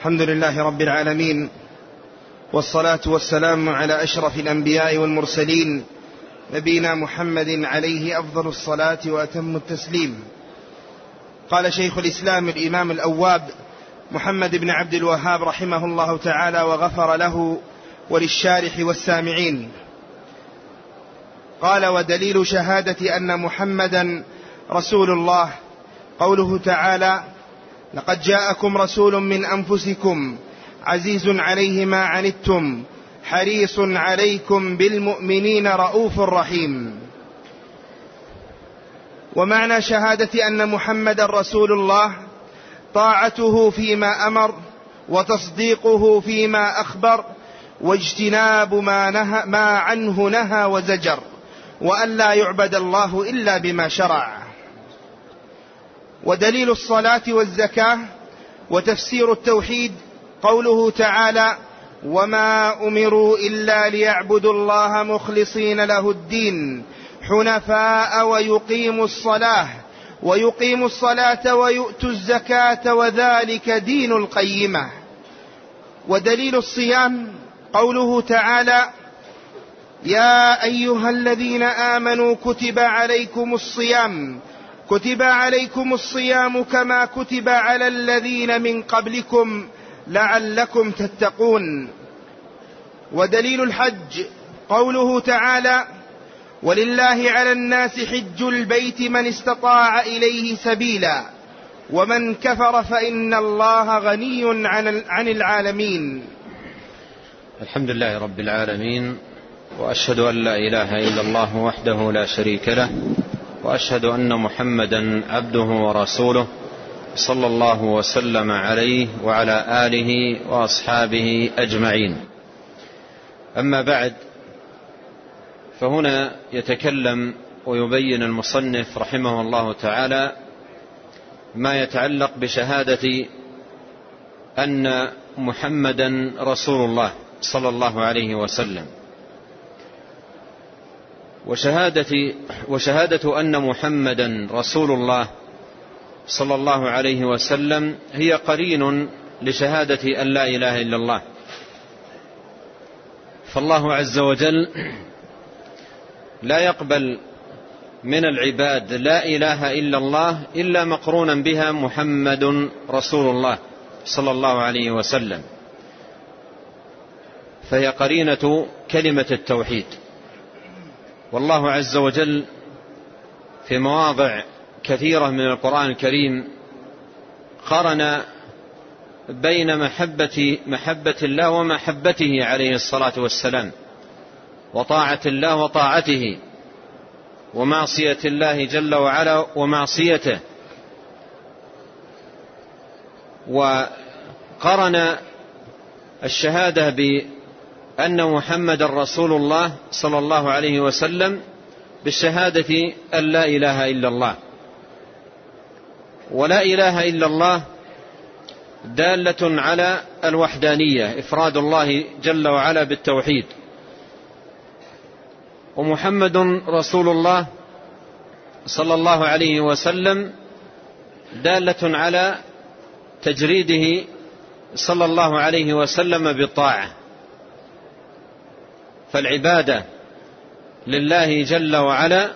الحمد لله رب العالمين والصلاة والسلام على أشرف الأنبياء والمرسلين نبينا محمد عليه أفضل الصلاة وأتم التسليم. قال شيخ الإسلام الإمام الأواب محمد بن عبد الوهاب رحمه الله تعالى وغفر له وللشارح والسامعين. قال ودليل شهادة أن محمدا رسول الله. قوله تعالى لقد جاءكم رسول من أنفسكم عزيز عليه ما عنتم حريص عليكم بالمؤمنين رؤوف رحيم. ومعنى شهادة أن محمدا رسول الله طاعته فيما أمر وتصديقه فيما أخبر واجتناب ما, نهى ما عنه نهى وزجر وأن لا يعبد الله إلا بما شرع. ودليل الصلاة والزكاة وتفسير التوحيد قوله تعالى وما أمروا إلا ليعبدوا الله مخلصين له الدين حنفاء ويقيموا الصلاة ويقيموا الصلاة ويؤتوا الزكاة وذلك دين القيمة. ودليل الصيام قوله تعالى يا أيها الذين آمنوا كتب عليكم الصيام كتب عليكم الصيام كما كتب على الذين من قبلكم لعلكم تتقون. ودليل الحج قوله تعالى ولله على الناس حج البيت من استطاع إليه سبيلا ومن كفر فإن الله غني عن العالمين. الحمد لله رب العالمين وأشهد أن لا إله إلا الله وحده لا شريك له وأشهد أن محمدا عبده ورسوله صلى الله وسلم عليه وعلى آله وأصحابه أجمعين. أما بعد فهنا يتكلم ويبين المصنف رحمه الله تعالى ما يتعلق بشهادة أن محمدا رسول الله صلى الله عليه وسلم. وشهادة, وشهادة أن محمدا رسول الله صلى الله عليه وسلم هي قرين لشهادة أن لا إله إلا الله. فالله عز وجل لا يقبل من العباد لا إله إلا الله إلا مقرونا بها محمد رسول الله صلى الله عليه وسلم. فهي قرينة كلمة التوحيد. والله عز وجل في مواضع كثيرة من القرآن الكريم قرن بين محبة محبة الله ومحبته عليه الصلاة والسلام وطاعة الله وطاعته ومعصية الله جل وعلا ومعصيته. وقرن الشهادة أن محمد رسول الله صلى الله عليه وسلم بالشهادة أن لا إله إلا الله. ولا إله إلا الله دالة على الوحدانية إفراد الله جل وعلا بالتوحيد. ومحمد رسول الله صلى الله عليه وسلم دالة على تجريده صلى الله عليه وسلم بالطاعة. فالعبادة لله جل وعلا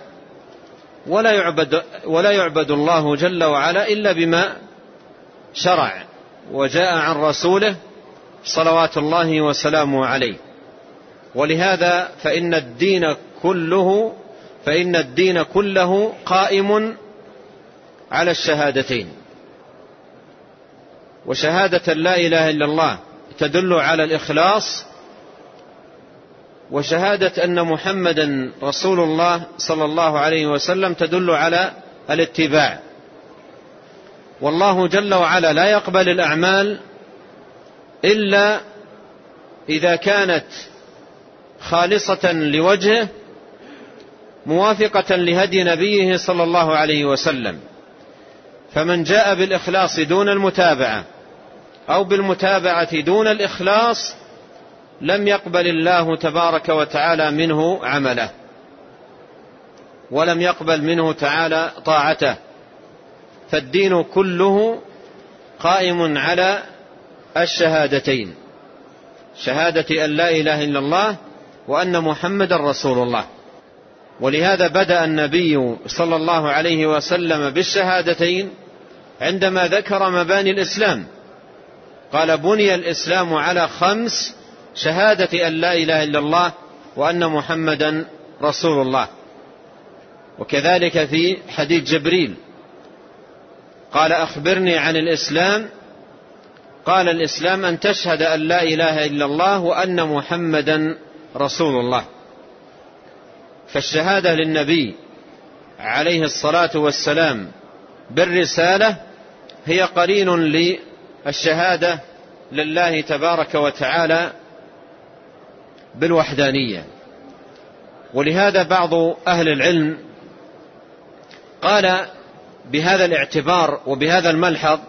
ولا يعبد, ولا يعبد الله جل وعلا إلا بما شرع وجاء عن رسوله صلوات الله وسلامه عليه. ولهذا فإن الدين كله فإن الدين كله قائم على الشهادتين. وشهادة لا إله إلا الله تدل على الإخلاص وشهادة أن محمدا رسول الله صلى الله عليه وسلم تدل على الاتباع. والله جل وعلا لا يقبل الأعمال إلا إذا كانت خالصة لوجهه موافقة لهدي نبيه صلى الله عليه وسلم. فمن جاء بالإخلاص دون المتابعة أو بالمتابعة دون الإخلاص لم يقبل الله تبارك وتعالى منه عمله ولم يقبل منه تعالى طاعته. فالدين كله قائم على الشهادتين شهادة أن لا إله إلا الله وأن محمد رسول الله. ولهذا بدأ النبي صلى الله عليه وسلم بالشهادتين عندما ذكر مباني الإسلام. قال بني الإسلام على خمس شهادة أن لا إله إلا الله وأن محمدا رسول الله. وكذلك في حديث جبريل. قال أخبرني عن الإسلام. قال الإسلام أن تشهد أن لا إله إلا الله وأن محمدا رسول الله. فالشهادة للنبي عليه الصلاة والسلام بالرسالة هي قرين للشهادة لله تبارك وتعالى بالوحدانية. ولهذا بعض أهل العلم قال بهذا الاعتبار وبهذا الملحظ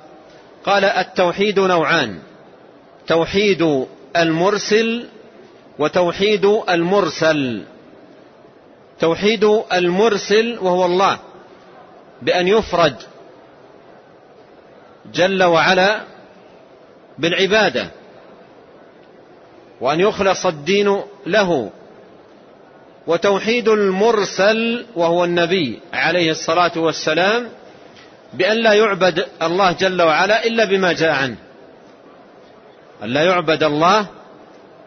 قال التوحيد نوعان توحيد المرسل وتوحيد المرسل. توحيد المرسل وهو الله بأن يفرد جل وعلا بالعبادة. وأن يخلص الدين له. وتوحيد المرسل وهو النبي عليه الصلاة والسلام بأن لا يعبد الله جل وعلا إلا بما جاء عنه. أن لا يعبد الله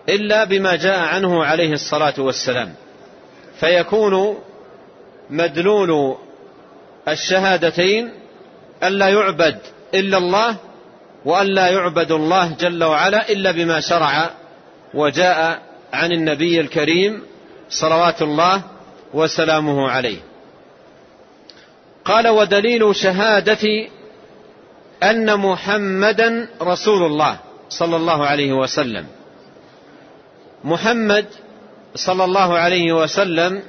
إلا بما جاء عنه عليه الصلاة والسلام. فيكون مدلول الشهادتين أن لا يعبد إلا الله وأن لا يعبد الله جل وعلا إلا بما شرع وجاء عن النبي الكريم صلوات الله وسلامه عليه. قال ودليل شهادة أن محمدا رسول الله صلى الله عليه وسلم. محمد صلى الله عليه وسلم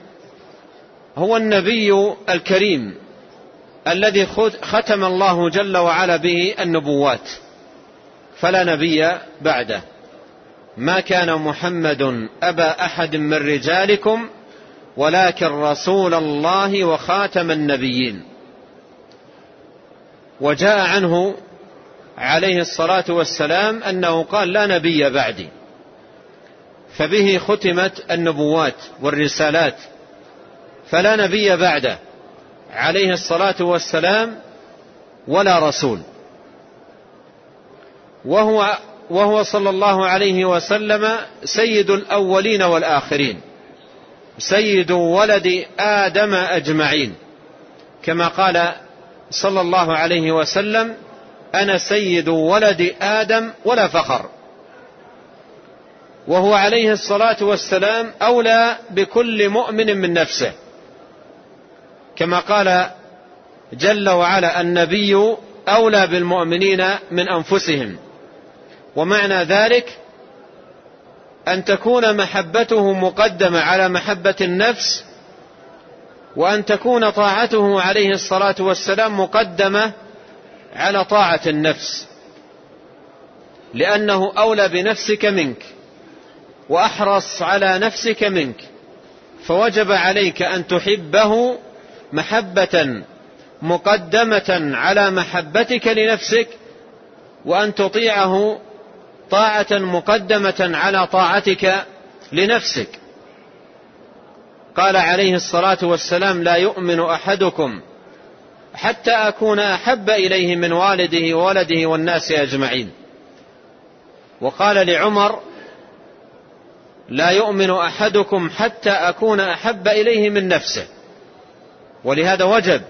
هو النبي الكريم الذي ختم الله جل وعلا به النبوات فلا نبي بعده. ما كان محمد أبا أحد من رجالكم ولكن رسول الله وخاتم النبيين. وجاء عنه عليه الصلاة والسلام أنه قال لا نبي بعدي. فبه ختمت النبوات والرسالات. فلا نبي بعده عليه الصلاة والسلام ولا رسول. وهو وهو صلى الله عليه وسلم سيد الأولين والآخرين. سيد ولد آدم أجمعين. كما قال صلى الله عليه وسلم أنا سيد ولد آدم ولا فخر. وهو عليه الصلاة والسلام أولى بكل مؤمن من نفسه. كما قال جل وعلا النبي أولى بالمؤمنين من أنفسهم. ومعنى ذلك أن تكون محبته مقدمة على محبة النفس وأن تكون طاعته عليه الصلاة والسلام مقدمة على طاعة النفس. لأنه أولى بنفسك منك وأحرص على نفسك منك فوجب عليك أن تحبه محبة مقدمة على محبتك لنفسك وأن تطيعه طاعة مقدمة على طاعتك لنفسك. قال عليه الصلاة والسلام لا يؤمن أحدكم حتى أكون أحب إليه من والده وولده والناس أجمعين. وقال لعمر لا يؤمن أحدكم حتى أكون أحب إليه من نفسه. ولهذا وجب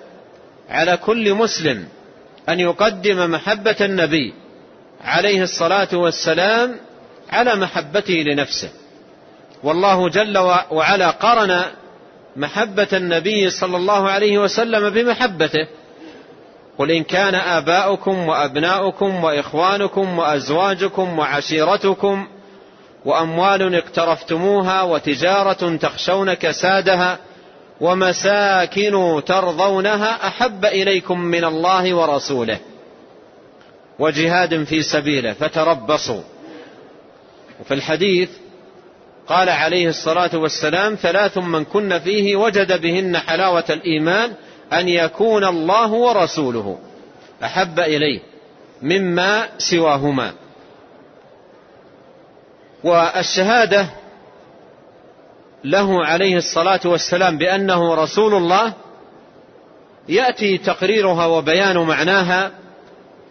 على كل مسلم أن يقدم محبة النبي عليه الصلاة والسلام على محبته لنفسه. والله جل وعلا قرن محبة النبي صلى الله عليه وسلم بمحبته. قل إن كان آباؤكم وأبناؤكم وإخوانكم وأزواجكم وعشيرتكم وأموال اقترفتموها وتجارة تخشون كسادها ومساكن ترضونها أحب إليكم من الله ورسوله. وجهاد في سبيله فتربصوا. وفي الحديث قال عليه الصلاة والسلام ثلاث من كن فيه وجد بهن حلاوة الإيمان أن يكون الله ورسوله. أحب إليه مما سواهما. والشهادة له عليه الصلاة والسلام بأنه رسول الله يأتي تقريرها وبيان معناها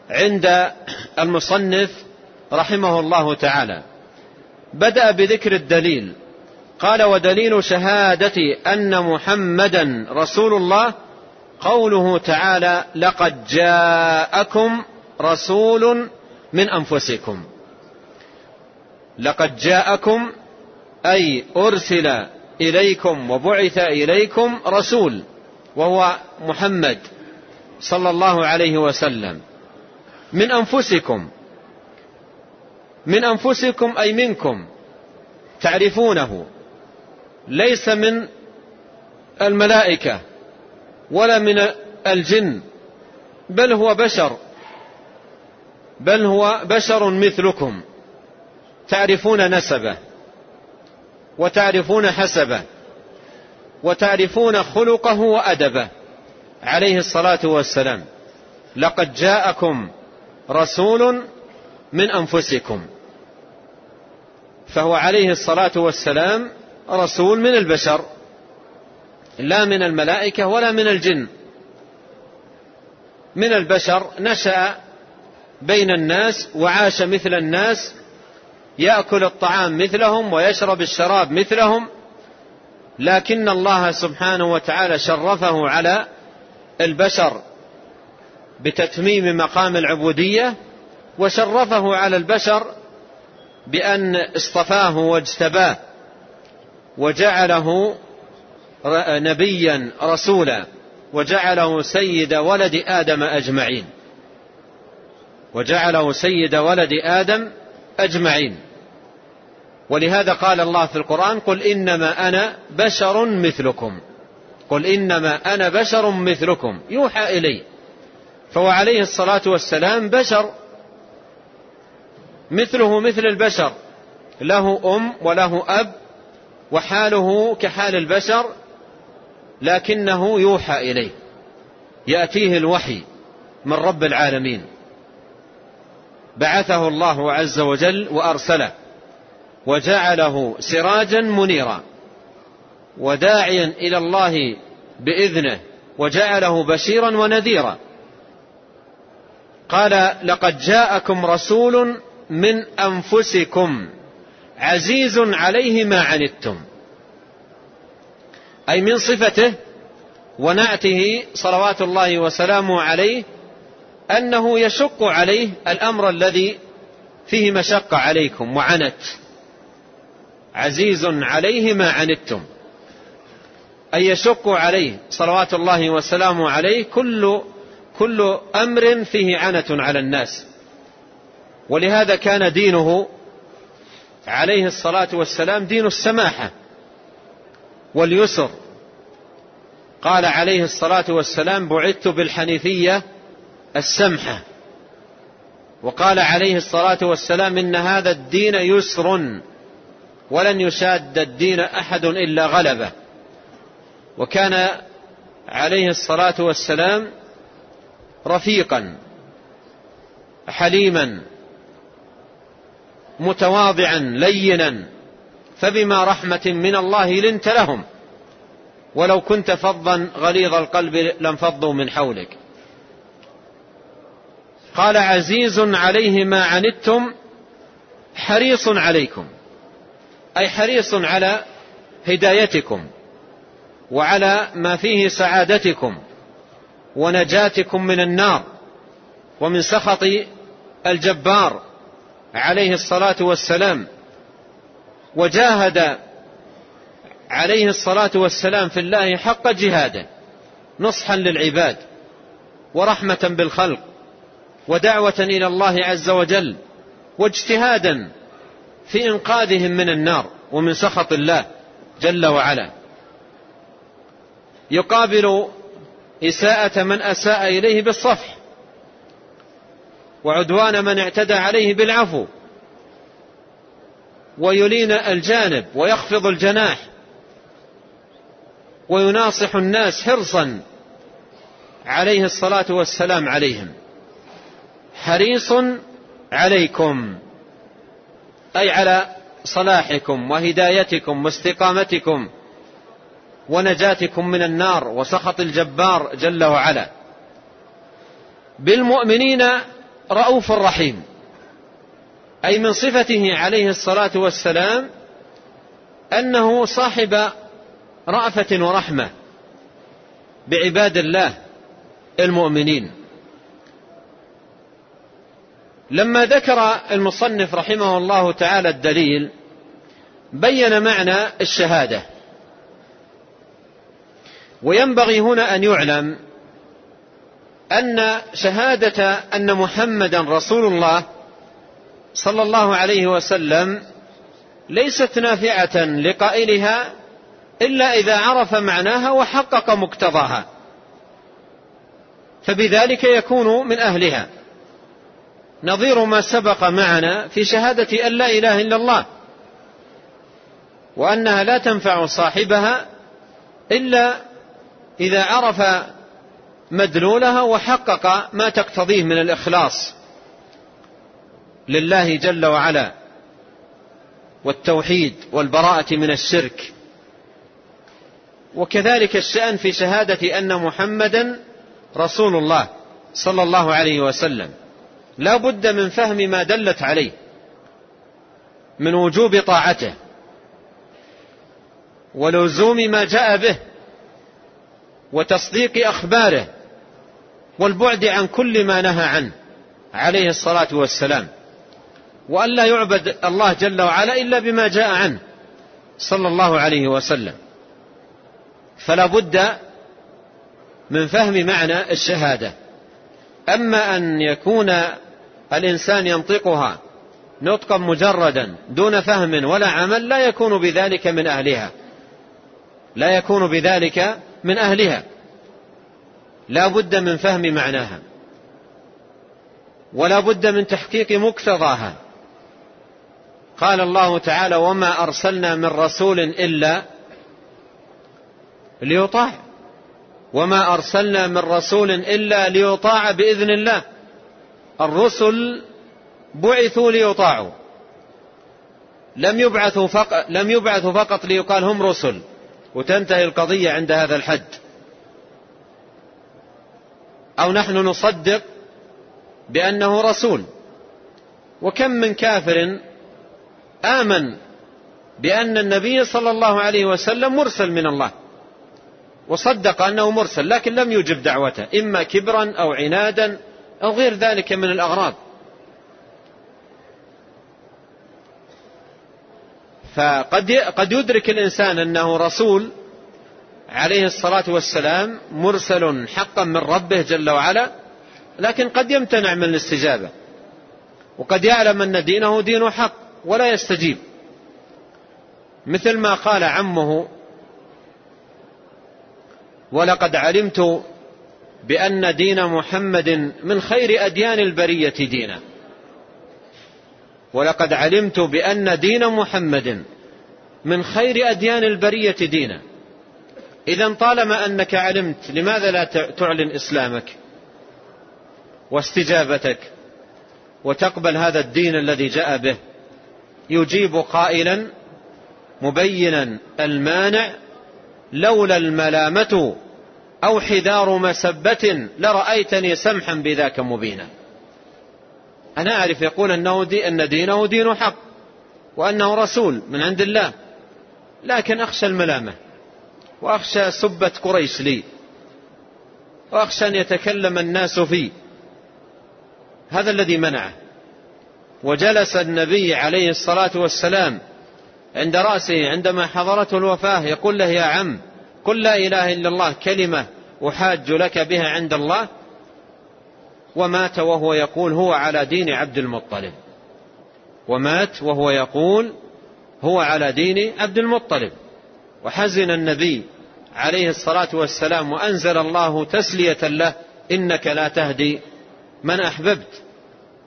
عند المصنف رحمه الله تعالى. بدأ بذكر الدليل. قال ودليل شهادة أن محمدا رسول الله. قوله تعالى لقد جاءكم رسول من أنفسكم. لقد جاءكم أي أرسل إليكم وبعث إليكم رسول وهو محمد صلى الله عليه وسلم. من أنفسكم. من أنفسكم أي منكم. تعرفونه. ليس من الملائكة ولا من الجن. بل هو بشر. بل هو بشر مثلكم. تعرفون نسبه. وتعرفون حسبه. وتعرفون خلقه وأدبه. عليه الصلاة والسلام. لقد جاءكم رسول من أنفسكم. فهو عليه الصلاة والسلام رسول من البشر لا من الملائكة ولا من الجن. من البشر نشأ بين الناس وعاش مثل الناس يأكل الطعام مثلهم ويشرب الشراب مثلهم لكن الله سبحانه وتعالى شرفه على البشر. بتتميم مقام العبودية وشرفه على البشر بأن اصطفاه واجتباه وجعله نبيا رسولا وجعله سيد ولد آدم أجمعين. وجعله سيد ولد آدم أجمعين. ولهذا قال الله في القرآن قل إنما أنا بشر مثلكم. قل إنما أنا بشر مثلكم. يوحى إلي. فهو عليه الصلاة والسلام بشر. مثله مثل البشر. له أم وله أب وحاله كحال البشر لكنه يوحى إليه. يأتيه الوحي من رب العالمين. بعثه الله عز وجل وأرسله وجعله سراجا منيرا وداعيا إلى الله بإذنه وجعله بشيرا ونذيرا. قال لقد جاءكم رسول من أنفسكم عزيز عليه ما عنتم. أي من صفته ونعته صلوات الله وسلامه عليه أنه يشق عليه الأمر الذي فيه مشقة عليكم وعنت. عزيز عليه ما عنتم. أي يشق عليه صلوات الله وسلامه عليه كل كل أمر فيه عنة على الناس. ولهذا كان دينه عليه الصلاة والسلام دين السماحة واليسر. قال عليه الصلاة والسلام بعثت بالحنيفية السمحة وقال عليه الصلاة والسلام إن هذا الدين يسر ولن يشاد الدين أحد إلا غلبه وكان عليه الصلاة والسلام رفيقا حليما متواضعا لينا فبما رحمة من الله لنت لهم. ولو كنت فظا غليظ القلب لانفضوا من حولك. قال عزيز عليه ما عنتم حريص عليكم أي حريص على هدايتكم وعلى ما فيه سعادتكم. ونجاتكم من النار ومن سخط الجبار عليه الصلاة والسلام. وجاهد عليه الصلاة والسلام في الله حق جهاده نصحا للعباد ورحمة بالخلق ودعوة إلى الله عز وجل واجتهادا في إنقاذهم من النار ومن سخط الله جل وعلا. يقابل إساءة من أساء إليه بالصفح وعدوان من اعتدى عليه بالعفو ويلين الجانب ويخفض الجناح ويناصح الناس حرصا عليه الصلاة والسلام عليهم. حريص عليكم أي على صلاحكم وهدايتكم واستقامتكم. ونجاتكم من النار وسخط الجبار جل وعلا. بالمؤمنين رؤوف رحيم. أي من صفته عليه الصلاة والسلام أنه صاحب رأفة ورحمة بعباد الله المؤمنين. لما ذكر المصنف رحمه الله تعالى الدليل بين معنى الشهادة. وينبغي هنا أن يعلم أن شهادة أن محمدا رسول الله صلى الله عليه وسلم ليست نافعة لقائلها إلا إذا عرف معناها وحقق مقتضاها فبذلك يكون من أهلها. نظير ما سبق معنا في شهادة أن لا إله إلا الله وأنها لا تنفع صاحبها إلا إذا عرف مدلولها وحقق ما تقتضيه من الإخلاص لله جل وعلا والتوحيد والبراءة من الشرك. وكذلك الشأن في شهادة أن محمدا رسول الله صلى الله عليه وسلم. لا بد من فهم ما دلت عليه من وجوب طاعته ولزوم ما جاء به وتصديق أخباره والبعد عن كل ما نهى عنه عليه الصلاة والسلام. وأن لا يعبد الله جل وعلا إلا بما جاء عنه صلى الله عليه وسلم. فلا بد من فهم معنى الشهادة. أما أن يكون الإنسان ينطقها نطقا مجردا دون فهم ولا عمل لا يكون بذلك من أهلها. لا يكون بذلك من أهلها. لا بد من فهم معناها. ولا بد من تحقيق مقتضاها. قال الله تعالى وما أرسلنا من رسول إلا ليطاع. وما أرسلنا من رسول إلا ليطاع بإذن الله. الرسل بعثوا ليطاعوا. لم يبعثوا فقط لم يبعثوا فقط ليقال هم رسل. وتنتهي القضية عند هذا الحد. أو نحن نصدق بأنه رسول. وكم من كافر آمن بأن النبي صلى الله عليه وسلم مرسل من الله. وصدق أنه مرسل لكن لم يجب دعوته إما كبرا أو عنادا أو غير ذلك من الأغراض. فقد قد يدرك الإنسان أنه رسول عليه الصلاة والسلام مرسل حقا من ربه جل وعلا لكن قد يمتنع من الاستجابة وقد يعلم أن دينه دين حق ولا يستجيب. مثل ما قال عمه ولقد علمت بأن دين محمد من خير أديان البرية دينا. ولقد علمت بأن دين محمد من خير أديان البرية دينا. إذا طالما أنك علمت لماذا لا تعلن إسلامك واستجابتك وتقبل هذا الدين الذي جاء به؟ يجيب قائلا مبينا المانع لولا الملامة أو حذار مسبة لرأيتني سمحا بذاك مبينا. أنا أعرف يقول أنه دي أن دينه دين حق وأنه رسول من عند الله. لكن أخشى الملامة وأخشى سبة قريش لي وأخشى أن يتكلم الناس فيه هذا الذي منعه. وجلس النبي عليه الصلاة والسلام عند رأسه عندما حضرته الوفاة يقول له يا عم قل لا إله إلا الله كلمة أحاج لك بها عند الله ومات وهو يقول هو على دين عبد المطلب. ومات وهو يقول هو على دين عبد المطلب. وحزن النبي عليه الصلاة والسلام وأنزل الله تسلية له إنك لا تهدي من أحببت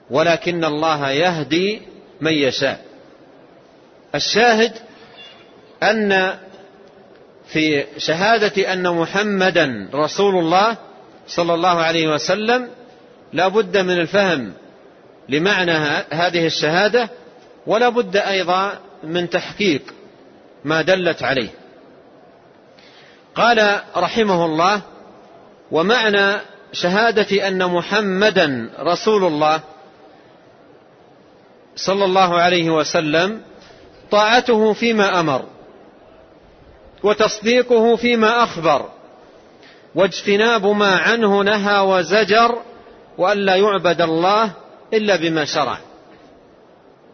ولكن الله يهدي من يشاء. الشاهد أن في شهادة أن محمدا رسول الله صلى الله عليه وسلم لا بد من الفهم لمعنى هذه الشهادة ولا بد أيضا من تحقيق ما دلت عليه. قال رحمه الله ومعنى شهادة أن محمدا رسول الله صلى الله عليه وسلم طاعته فيما أمر وتصديقه فيما أخبر واجتناب ما عنه نهى وزجر وألا يعبد الله إلا بما شرع.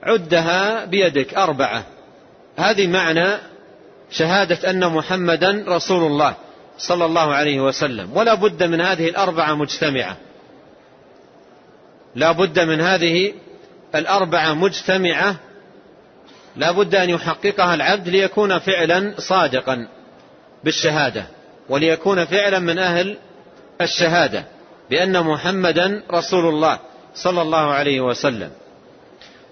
عدها بيدك أربعة. هذه معنى شهادة أن محمدا رسول الله صلى الله عليه وسلم. ولا بد من هذه الأربعة مجتمعة. لا بد من هذه الأربعة مجتمعة. لا بد أن يحققها العبد ليكون فعلا صادقا بالشهادة وليكون فعلا من أهل الشهادة. بأن محمدا رسول الله صلى الله عليه وسلم.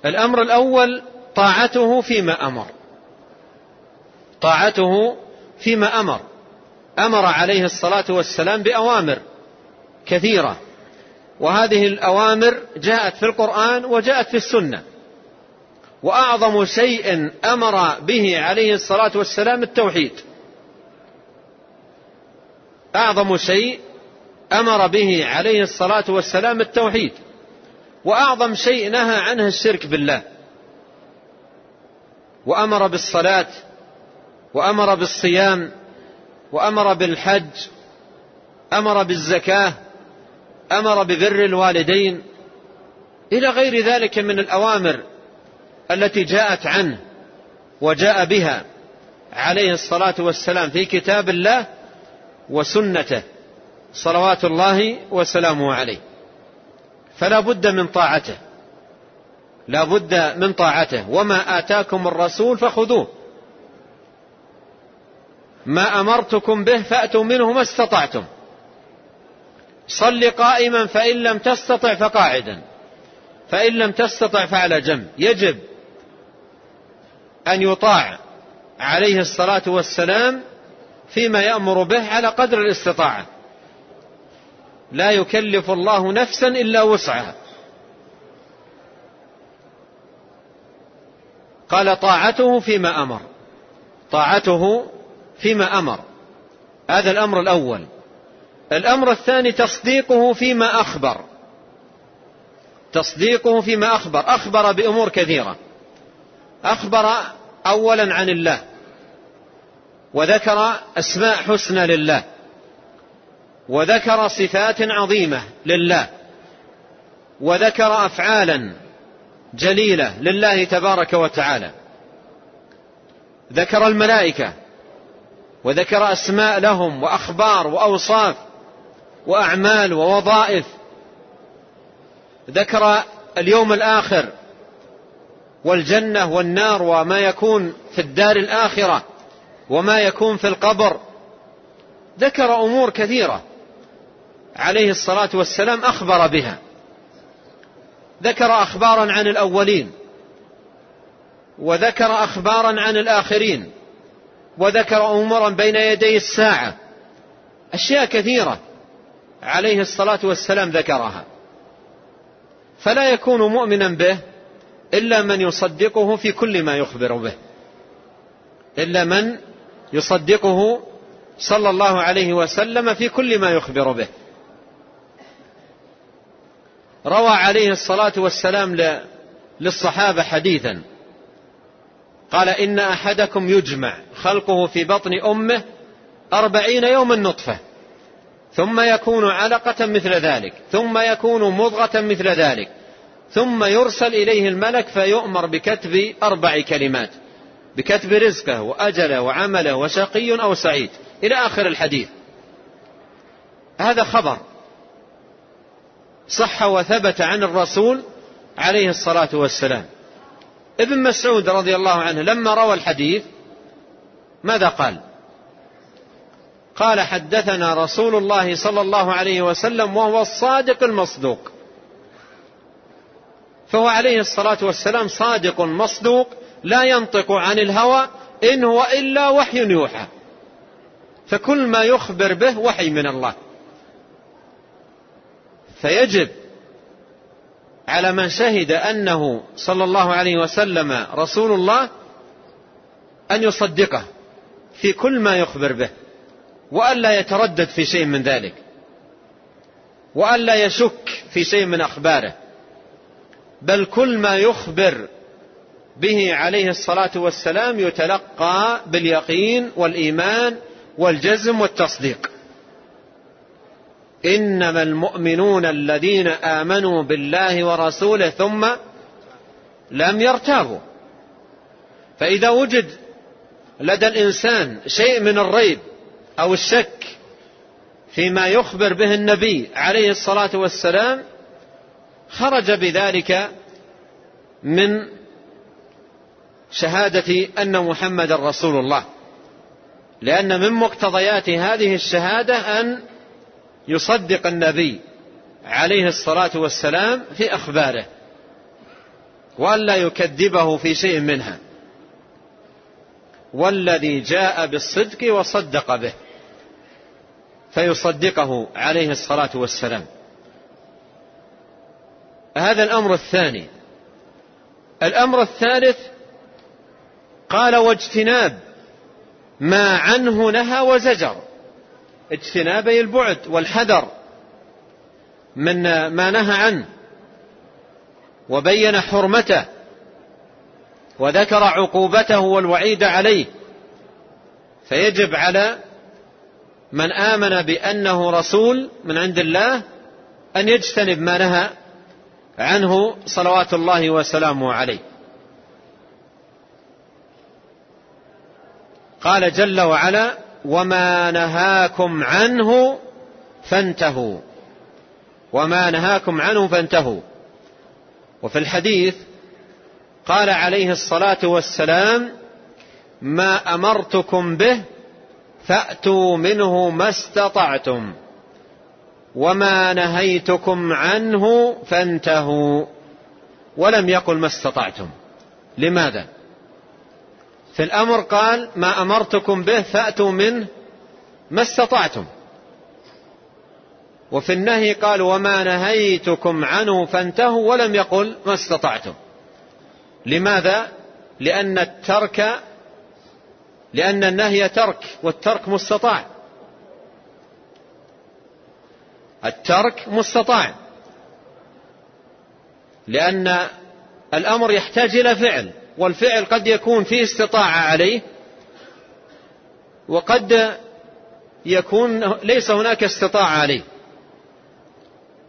الأمر الأول طاعته فيما أمر. طاعته فيما أمر. أمر عليه الصلاة والسلام بأوامر كثيرة. وهذه الأوامر جاءت في القرآن وجاءت في السنة. وأعظم شيء أمر به عليه الصلاة والسلام التوحيد. أعظم شيء أمر به عليه الصلاة والسلام التوحيد. وأعظم شيء نهى عنه الشرك بالله. وأمر بالصلاة وأمر بالصيام وأمر بالحج أمر بالزكاة أمر ببر الوالدين. إلى غير ذلك من الأوامر التي جاءت عنه وجاء بها عليه الصلاة والسلام في كتاب الله وسنته. صلوات الله وسلامه عليه. فلا بد من طاعته. لا بد من طاعته. وما آتاكم الرسول فخذوه. ما أمرتكم به فأتوا منه ما استطعتم. صل قائما فإن لم تستطع فقاعدا. فإن لم تستطع فعلى جنب. يجب أن يطاع عليه الصلاة والسلام فيما يأمر به على قدر الاستطاعة. لا يكلف الله نفسا إلا وسعها. قال طاعته فيما أمر. طاعته فيما أمر. هذا الأمر الأول. الأمر الثاني تصديقه فيما أخبر. تصديقه فيما أخبر. أخبر بأمور كثيرة. أخبر أولا عن الله. وذكر أسماء حسنى لله. وذكر صفات عظيمة لله وذكر أفعالا جليلة لله تبارك وتعالى. ذكر الملائكة وذكر أسماء لهم وأخبار وأوصاف وأعمال ووظائف. ذكر اليوم الآخر والجنة والنار وما يكون في الدار الآخرة وما يكون في القبر. ذكر أمور كثيرة. عليه الصلاة والسلام أخبر بها. ذكر أخبارا عن الأولين وذكر أخبارا عن الآخرين وذكر أمورا بين يدي الساعة. أشياء كثيرة عليه الصلاة والسلام ذكرها. فلا يكون مؤمنا به إلا من يصدقه في كل ما يخبر به. إلا من يصدقه صلى الله عليه وسلم في كل ما يخبر به. روى عليه الصلاة والسلام للصحابة حديثا. قال إن أحدكم يجمع خلقه في بطن أمه أربعين يوما نطفة ثم يكون علقة مثل ذلك ثم يكون مضغة مثل ذلك ثم يرسل إليه الملك فيؤمر بكتب أربع كلمات بكتب رزقه وأجله وعمله وشقي أو سعيد إلى آخر الحديث. هذا خبر. صح وثبت عن الرسول عليه الصلاة والسلام. ابن مسعود رضي الله عنه لما روى الحديث ماذا قال؟ قال حدثنا رسول الله صلى الله عليه وسلم وهو الصادق المصدوق. فهو عليه الصلاة والسلام صادق مصدوق لا ينطق عن الهوى إن هو إلا وحي يوحى. فكل ما يخبر به وحي من الله. فيجب على من شهد أنه صلى الله عليه وسلم رسول الله أن يصدقه في كل ما يخبر به وألا يتردد في شيء من ذلك وألا يشك في شيء من أخباره بل كل ما يخبر به عليه الصلاة والسلام يتلقى باليقين والإيمان والجزم والتصديق. إنما المؤمنون الذين آمنوا بالله ورسوله ثم لم يرتابوا. فإذا وجد لدى الإنسان شيء من الريب أو الشك فيما يخبر به النبي عليه الصلاة والسلام خرج بذلك من شهادة أن محمد رسول الله. لأن من مقتضيات هذه الشهادة أن يصدق النبي عليه الصلاة والسلام في أخباره وألا يكذبه في شيء منها. والذي جاء بالصدق وصدق به فيصدقه عليه الصلاة والسلام. هذا الأمر الثاني. الأمر الثالث قال واجتناب ما عنه نهى وزجر. اجتنابي البعد والحذر من ما نهى عنه وبين حرمته وذكر عقوبته والوعيد عليه فيجب على من آمن بأنه رسول من عند الله أن يجتنب ما نهى عنه صلوات الله وسلامه عليه. قال جل وعلا وما نهاكم عنه فانتهوا. وما نهاكم عنه فانتهوا. وفي الحديث قال عليه الصلاة والسلام ما أمرتكم به فأتوا منه ما استطعتم. وما نهيتكم عنه فانتهوا. ولم يقل ما استطعتم. لماذا؟ في الأمر قال ما أمرتكم به فأتوا منه ما استطعتم. وفي النهي قال وما نهيتكم عنه فانتهوا ولم يقل ما استطعتم. لماذا؟ لأن الترك لأن النهي ترك والترك مستطاع. الترك مستطاع. لأن الأمر يحتاج إلى فعل. والفعل قد يكون فيه استطاعة عليه وقد يكون ليس هناك استطاعة عليه.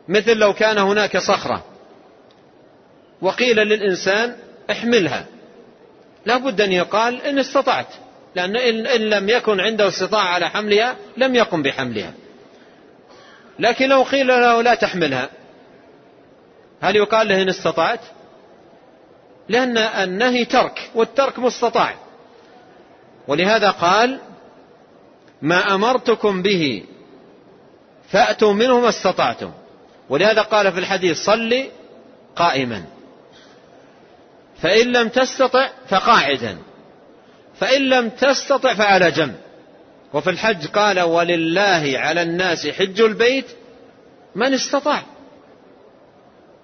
مثل لو كان هناك صخرة وقيل للإنسان احملها. لا بد أن يقال إن استطعت لأن إن لم يكن عنده استطاعة على حملها لم يقم بحملها. لكن لو قيل له لا تحملها هل يقال له إن استطعت؟ لأن النهي ترك والترك مستطاع. ولهذا قال ما أمرتكم به فأتوا منه ما استطعتم. ولهذا قال في الحديث صل قائما. فإن لم تستطع فقاعدا. فإن لم تستطع فعلى جنب. وفي الحج قال ولله على الناس حج البيت من استطاع.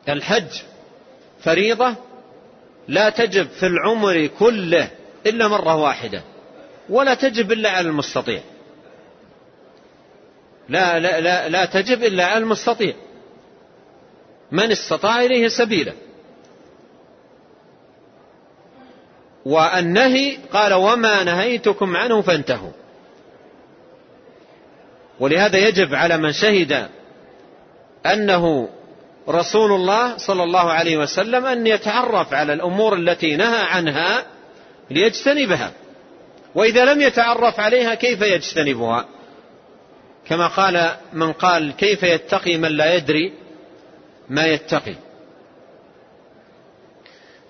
الحج فريضة لا تجب في العمر كله إلا مرة واحدة ولا تجب إلا على المستطيع. لا لا لا, لا تجب إلا على المستطيع. من استطاع إليه سبيلا. والنهي قال وما نهيتكم عنه فانتهوا. ولهذا يجب على من شهد أنه رسول الله صلى الله عليه وسلم أن يتعرف على الأمور التي نهى عنها ليجتنبها. وإذا لم يتعرف عليها كيف يجتنبها؟ كما قال من قال كيف يتقي من لا يدري ما يتقي.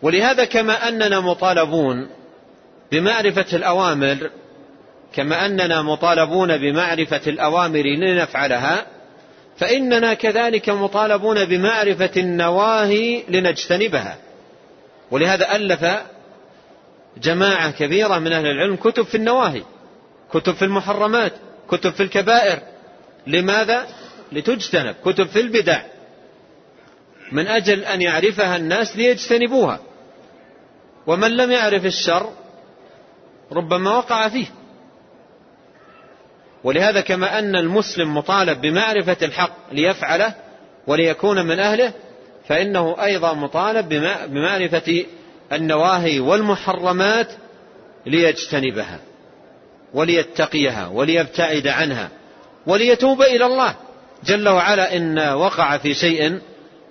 ولهذا كما أننا مطالبون بمعرفة الأوامر كما أننا مطالبون بمعرفة الأوامر لنفعلها فإننا كذلك مطالبون بمعرفة النواهي لنجتنبها. ولهذا ألف جماعة كبيرة من أهل العلم كتب في النواهي كتب في المحرمات كتب في الكبائر. لماذا؟ لتجتنب. كتب في البدع. من أجل أن يعرفها الناس ليجتنبوها. ومن لم يعرف الشر ربما وقع فيه. ولهذا كما أن المسلم مطالب بمعرفة الحق ليفعله وليكون من أهله فإنه أيضا مطالب بمعرفة النواهي والمحرمات ليجتنبها وليتقيها وليبتعد عنها وليتوب إلى الله. جل وعلا إن وقع في شيء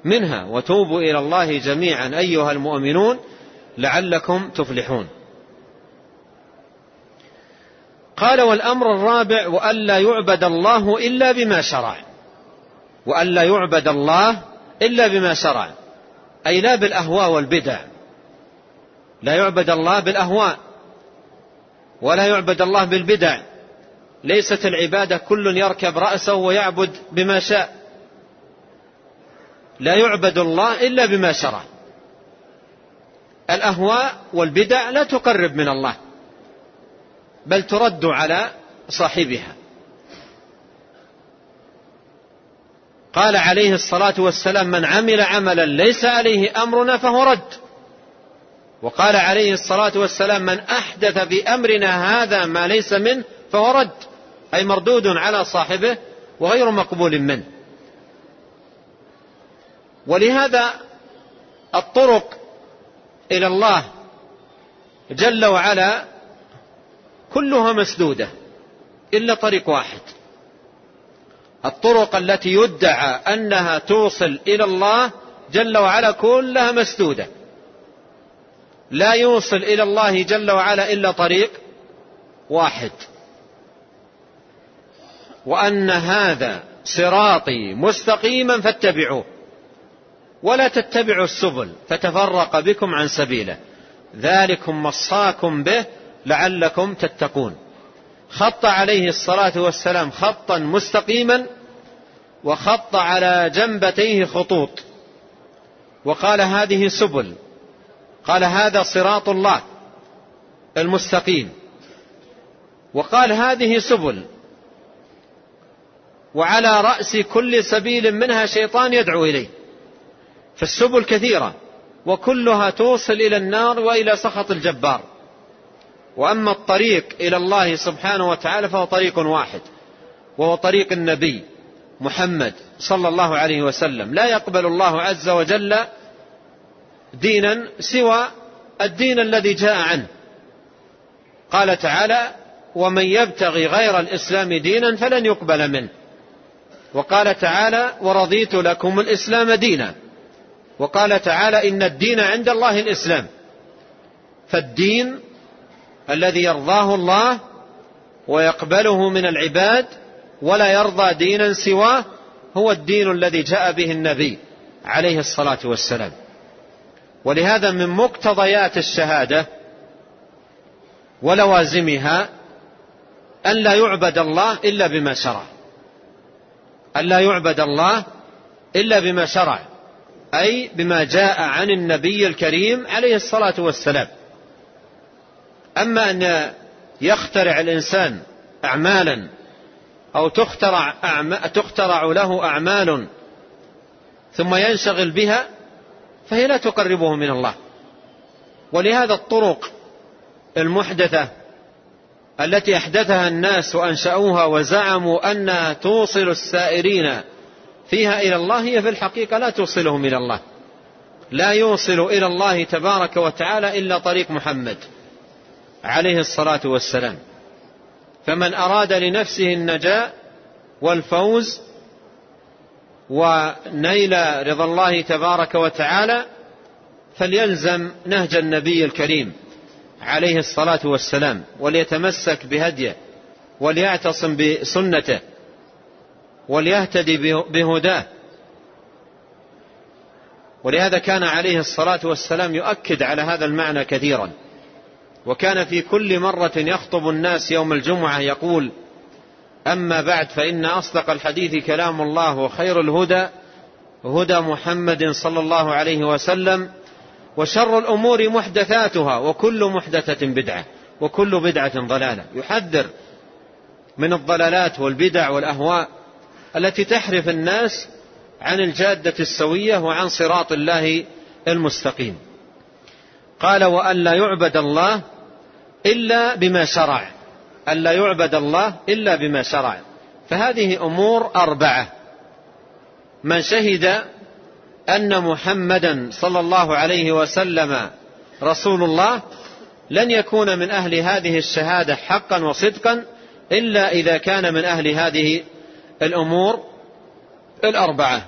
منها وتوبوا إلى الله جميعا أيها المؤمنون لعلكم تفلحون. قال والأمر الرابع وألا يعبد الله إلا بما شرع. وألا يعبد الله إلا بما شرع. أي لا بالأهواء والبدع. لا يعبد الله بالأهواء. ولا يعبد الله بالبدع. ليست العبادة كل يركب رأسه ويعبد بما شاء. لا يعبد الله إلا بما شرع. الأهواء والبدع لا تقرب من الله. بل ترد على صاحبها. قال عليه الصلاة والسلام من عمل عملا ليس عليه أمرنا فهو رد. وقال عليه الصلاة والسلام من أحدث في أمرنا هذا ما ليس منه فهو رد. أي مردود على صاحبه وغير مقبول منه. ولهذا الطرق إلى الله جل وعلا كلها مسدودة إلا طريق واحد. الطرق التي يدعى أنها توصل إلى الله جل وعلا كلها مسدودة. لا يوصل إلى الله جل وعلا إلا طريق واحد. وأن هذا صراطي مستقيما فاتبعوه ولا تتبعوا السبل فتفرق بكم عن سبيله. ذلكم مصاكم به لعلكم تتقون. خط عليه الصلاة والسلام خطا مستقيما وخط على جنبتيه خطوط. وقال هذه سبل قال هذا صراط الله المستقيم. وقال هذه سبل وعلى رأس كل سبيل منها شيطان يدعو إليه. فالسبل كثيرة وكلها توصل إلى النار وإلى سخط الجبار. وأما الطريق إلى الله سبحانه وتعالى فهو طريق واحد وهو طريق النبي محمد صلى الله عليه وسلم. لا يقبل الله عز وجل دينا سوى الدين الذي جاء عنه. قال تعالى ومن يبتغي غير الإسلام دينا فلن يقبل منه وقال تعالى ورضيت لكم الإسلام دينا وقال تعالى إن الدين عند الله الإسلام فالدين الذي يرضاه الله ويقبله من العباد ولا يرضى دينا سواه هو الدين الذي جاء به النبي عليه الصلاة والسلام. ولهذا من مقتضيات الشهادة ولوازمها أن لا يعبد الله إلا بما شرع. أن لا يعبد الله إلا بما شرع أي بما جاء عن النبي الكريم عليه الصلاة والسلام. أما أن يخترع الإنسان أعمالا أو تخترع, تخترع له أعمال ثم ينشغل بها فهي لا تقربه من الله. ولهذا الطرق المحدثة التي أحدثها الناس وأنشأوها وزعموا أنها توصل السائرين فيها إلى الله هي في الحقيقة لا توصلهم إلى الله. لا يوصل إلى الله تبارك وتعالى إلا طريق محمد. عليه الصلاة والسلام. فمن أراد لنفسه النجاة والفوز ونيل رضا الله تبارك وتعالى فليلزم نهج النبي الكريم عليه الصلاة والسلام وليتمسك بهديه وليعتصم بسنته وليهتدي بهداه. ولهذا كان عليه الصلاة والسلام يؤكد على هذا المعنى كثيرا. وكان في كل مرة يخطب الناس يوم الجمعة يقول أما بعد فإن أصدق الحديث كلام الله وخير الهدى هدى محمد صلى الله عليه وسلم وشر الأمور محدثاتها وكل محدثة بدعة وكل بدعة ضلالة. يحذر من الضلالات والبدع والأهواء التي تحرف الناس عن الجادة السوية وعن صراط الله المستقيم. قال وأن لا يعبد الله إلا بما شرع. ألا يعبد الله إلا بما شرع. فهذه أمور أربعة. من شهد أن محمدا صلى الله عليه وسلم رسول الله لن يكون من أهل هذه الشهادة حقا وصدقا إلا إذا كان من أهل هذه الأمور الأربعة.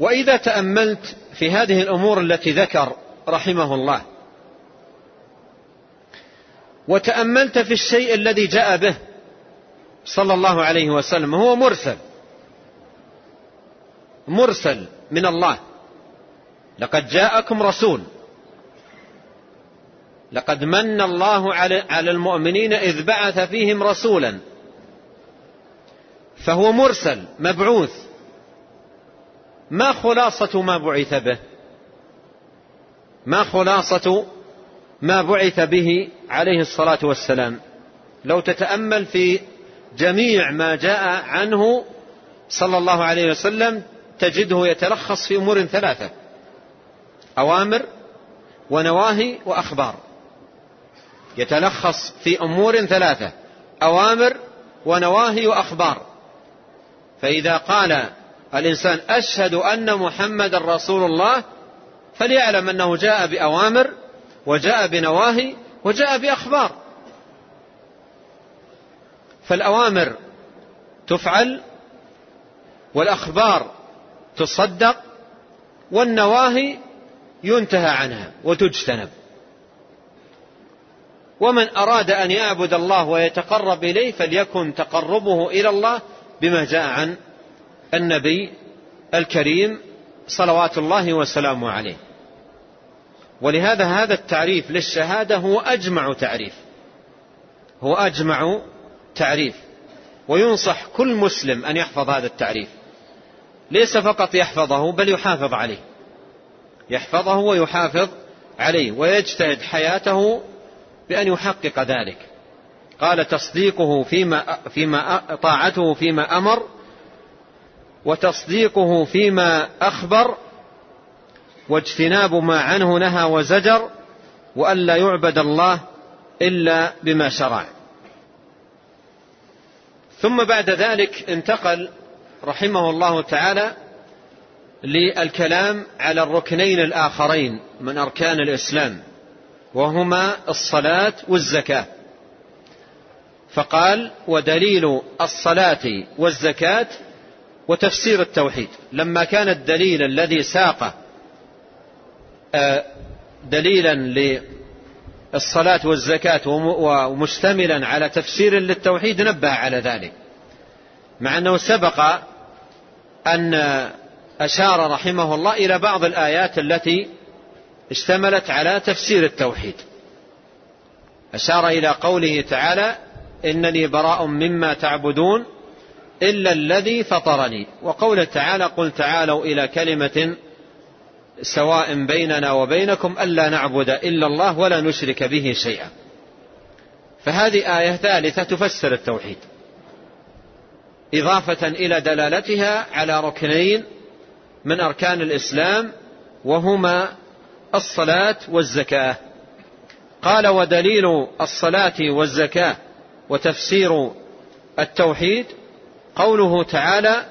وإذا تأملت في هذه الأمور التي ذكر رحمه الله. وتأملت في الشيء الذي جاء به صلى الله عليه وسلم هو مرسل. مرسل من الله. لقد جاءكم رسول. لقد من الله على المؤمنين إذ بعث فيهم رسولا. فهو مرسل مبعوث. ما خلاصة ما بعث به؟ ما خلاصة ما بعث به عليه الصلاة والسلام؟ لو تتأمل في جميع ما جاء عنه صلى الله عليه وسلم تجده يتلخص في أمور ثلاثة أوامر ونواهي وأخبار. يتلخص في أمور ثلاثة أوامر ونواهي وأخبار. فإذا قال الإنسان أشهد أن محمد رسول الله فليعلم أنه جاء بأوامر وجاء بنواهي وجاء بأخبار. فالأوامر تفعل والأخبار تصدق والنواهي ينتهى عنها وتجتنب. ومن أراد أن يعبد الله ويتقرب إليه فليكن تقربه إلى الله بما جاء عن النبي الكريم صلوات الله وسلامه عليه. ولهذا هذا التعريف للشهادة هو أجمع تعريف. هو أجمع تعريف. وينصح كل مسلم أن يحفظ هذا التعريف. ليس فقط يحفظه بل يحافظ عليه. يحفظه ويحافظ عليه ويجتهد حياته بأن يحقق ذلك. قال تصديقه فيما, فيما طاعته فيما أمر وتصديقه فيما أخبر واجتناب ما عنه نهى وزجر وألا يعبد الله إلا بما شرع. ثم بعد ذلك انتقل رحمه الله تعالى للكلام على الركنين الآخرين من أركان الإسلام وهما الصلاة والزكاة. فقال ودليل الصلاة والزكاة وتفسير التوحيد. لما كان الدليل الذي ساق آه، دليلا للصلاة والزكاة ومشتملا على تفسير للتوحيد نبه على ذلك. مع أنه سبق أن أشار رحمه الله إلى بعض الآيات التي اشتملت على تفسير التوحيد. أشار إلى قوله تعالى إنني براء مما تعبدون إلا الذي فطرني. وقوله تعالى قل تعالوا إلى كلمة سواء بيننا وبينكم ألا نعبد إلا الله ولا نشرك به شيئا. فهذه آية ثالثة تفسر التوحيد. إضافة إلى دلالتها على ركنين من أركان الإسلام وهما الصلاة والزكاة. قال ودليل الصلاة والزكاة وتفسير التوحيد قوله تعالى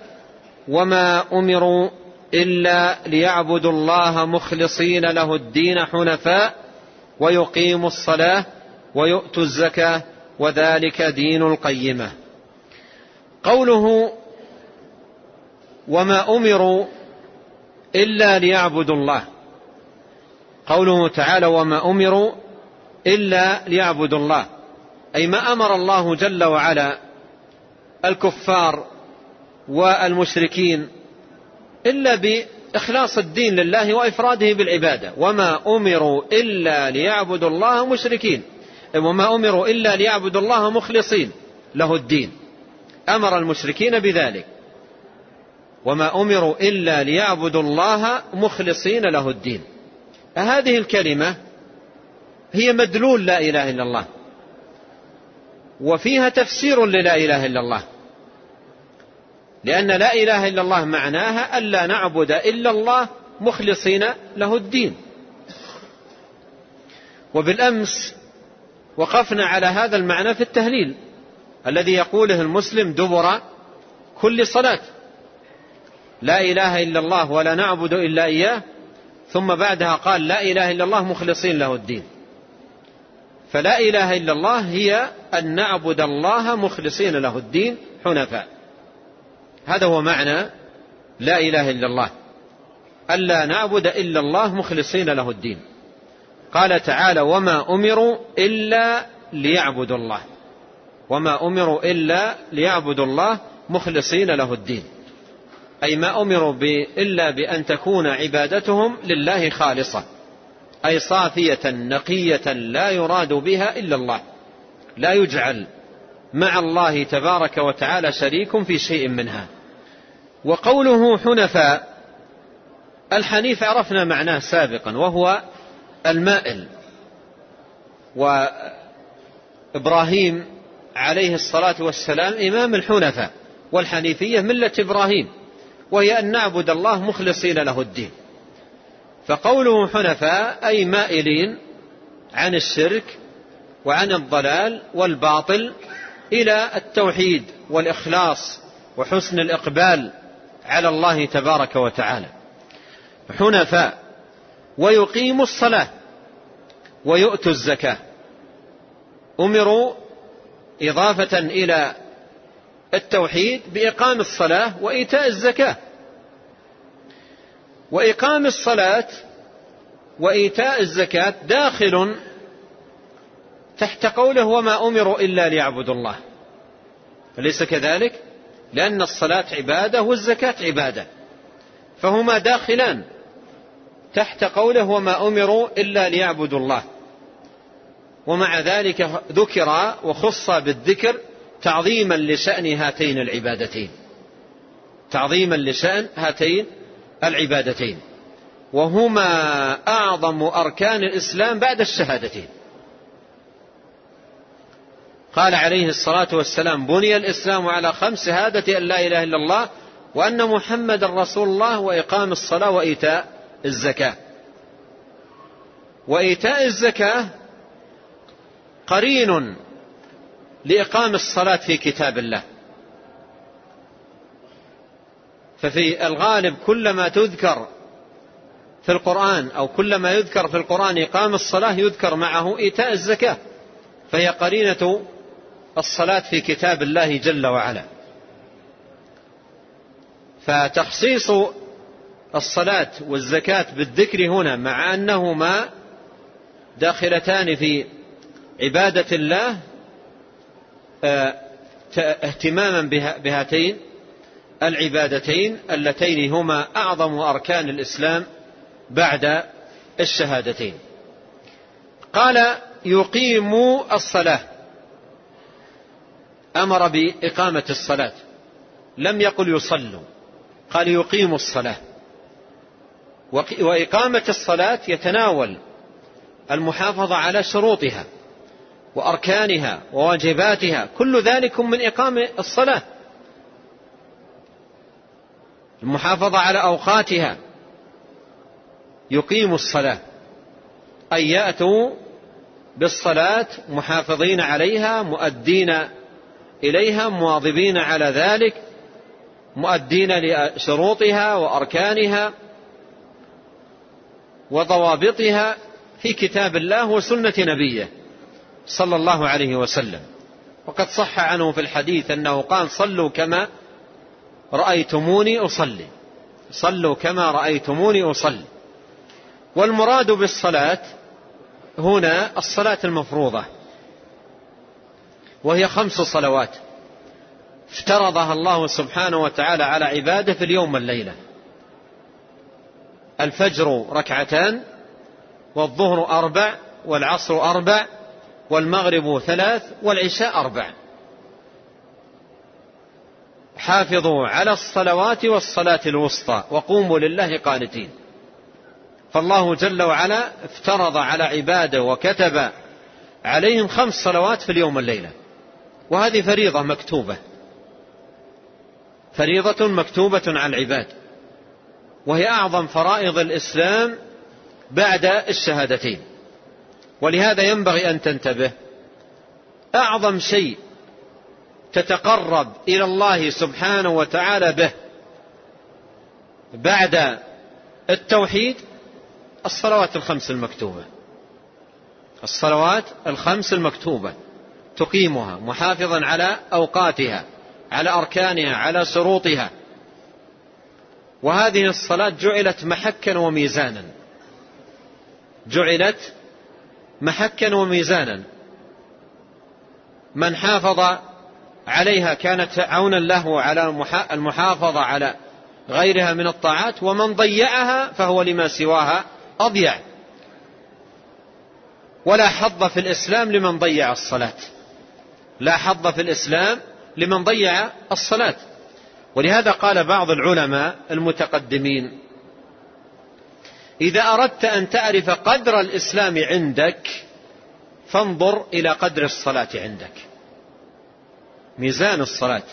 وما أمروا إلا ليعبدوا الله مخلصين له الدين حنفاء ويقيموا الصلاة ويؤتوا الزكاة وذلك دين القيمة. قوله وما أمروا إلا ليعبدوا الله. قوله تعالى وما أمروا إلا ليعبدوا الله. أي ما أمر الله جل وعلا الكفار والمشركين إلا بإخلاص الدين لله وإفراده بالعبادة. وما أمروا إلا ليعبدوا الله مشركين. وما أمروا إلا ليعبدوا الله مخلصين له الدين. أمر المشركين بذلك. وما أمروا إلا ليعبدوا الله مخلصين له الدين. هذه الكلمة هي مدلول لا إله إلا الله. وفيها تفسير للا إله إلا الله. لأن لا إله إلا الله معناها ألا نعبد إلا الله مخلصين له الدين. وبالأمس وقفنا على هذا المعنى في التهليل الذي يقوله المسلم دبر كل صلاة. لا إله إلا الله ولا نعبد إلا إياه ثم بعدها قال لا إله إلا الله مخلصين له الدين. فلا إله إلا الله هي أن نعبد الله مخلصين له الدين حنفاء. هذا هو معنى لا إله إلا الله. ألا نعبد إلا الله مخلصين له الدين. قال تعالى وما أمروا إلا ليعبدوا الله. وما أمروا إلا ليعبدوا الله مخلصين له الدين. أي ما أمروا إلا بأن تكون عبادتهم لله خالصة أي صافية نقية لا يراد بها إلا الله. لا يجعل مع الله تبارك وتعالى شريك في شيء منها. وقوله حنفاء الحنيف عرفنا معناه سابقا وهو المائل. وإبراهيم عليه الصلاة والسلام إمام الحنفاء والحنيفية ملة إبراهيم وهي أن نعبد الله مخلصين له الدين. فقوله حنفاء أي مائلين عن الشرك وعن الضلال والباطل إلى التوحيد والإخلاص وحسن الإقبال على الله تبارك وتعالى. حنفاء ويقيموا الصلاة ويؤتوا الزكاة. أمروا إضافة إلى التوحيد بإقام الصلاة وإيتاء الزكاة. وإقام الصلاة وإيتاء الزكاة داخل تحت قوله وما أمروا إلا ليعبدوا الله. أليس كذلك؟ لأن الصلاة عبادة والزكاة عبادة. فهما داخلان. تحت قوله وما أمروا إلا ليعبدوا الله. ومع ذلك ذكر وخص بالذكر تعظيما لشأن هاتين العبادتين. تعظيما لشأن هاتين العبادتين. وهما أعظم أركان الإسلام بعد الشهادتين. قال عليه الصلاة والسلام بني الإسلام على خمس شهادة أن لا إله إلا الله وأن محمد رسول الله وإقام الصلاة وإيتاء الزكاة. وإيتاء الزكاة قرين لإقام الصلاة في كتاب الله. ففي الغالب كلما تذكر في القرآن أو كلما يذكر في القرآن إقام الصلاة يذكر معه إيتاء الزكاة فهي قرينة الصلاة في كتاب الله جل وعلا. فتخصيص الصلاة والزكاة بالذكر هنا مع أنهما داخلتان في عبادة الله آه، اهتماما بهاتين العبادتين اللتين هما أعظم أركان الإسلام بعد الشهادتين. قال يقيم الصلاة. أمر بإقامة الصلاة. لم يقل يصلوا. قال يقيم الصلاة. وإقامة الصلاة يتناول المحافظة على شروطها وأركانها وواجباتها. كل ذلك من إقام الصلاة. المحافظة على أوقاتها. يقيم الصلاة. أن يأتوا بالصلاة محافظين عليها مؤدين إليها مواظبين على ذلك مؤدين لشروطها وأركانها وضوابطها في كتاب الله وسنة نبيه صلى الله عليه وسلم. وقد صح عنه في الحديث أنه قال صلوا كما رأيتموني أصلي. صلوا كما رأيتموني أصلي. والمراد بالصلاة هنا الصلاة المفروضة. وهي خمس صلوات افترضها الله سبحانه وتعالى على عباده في اليوم والليلة. الفجر ركعتان والظهر أربع والعصر أربع والمغرب ثلاث والعشاء أربع. حافظوا على الصلوات والصلاة الوسطى وقوموا لله قانتين. فالله جل وعلا افترض على عباده وكتب عليهم خمس صلوات في اليوم والليلة. وهذه فريضة مكتوبة. فريضة مكتوبة على العباد. وهي أعظم فرائض الإسلام بعد الشهادتين. ولهذا ينبغي أن تنتبه أعظم شيء تتقرب إلى الله سبحانه وتعالى به بعد التوحيد الصلوات الخمس المكتوبة. الصلوات الخمس المكتوبة. تقيمها محافظا على أوقاتها على أركانها على شروطها. وهذه الصلاة جعلت محكا وميزانا. جعلت محكا وميزانا. من حافظ عليها كانت عونا له على المحافظة على غيرها من الطاعات ومن ضيعها فهو لما سواها أضيع. ولا حظ في الإسلام لمن ضيع الصلاة. لا حظ في الإسلام لمن ضيع الصلاة. ولهذا قال بعض العلماء المتقدمين إذا أردت أن تعرف قدر الإسلام عندك فانظر إلى قدر الصلاة عندك. ميزان الصلاة.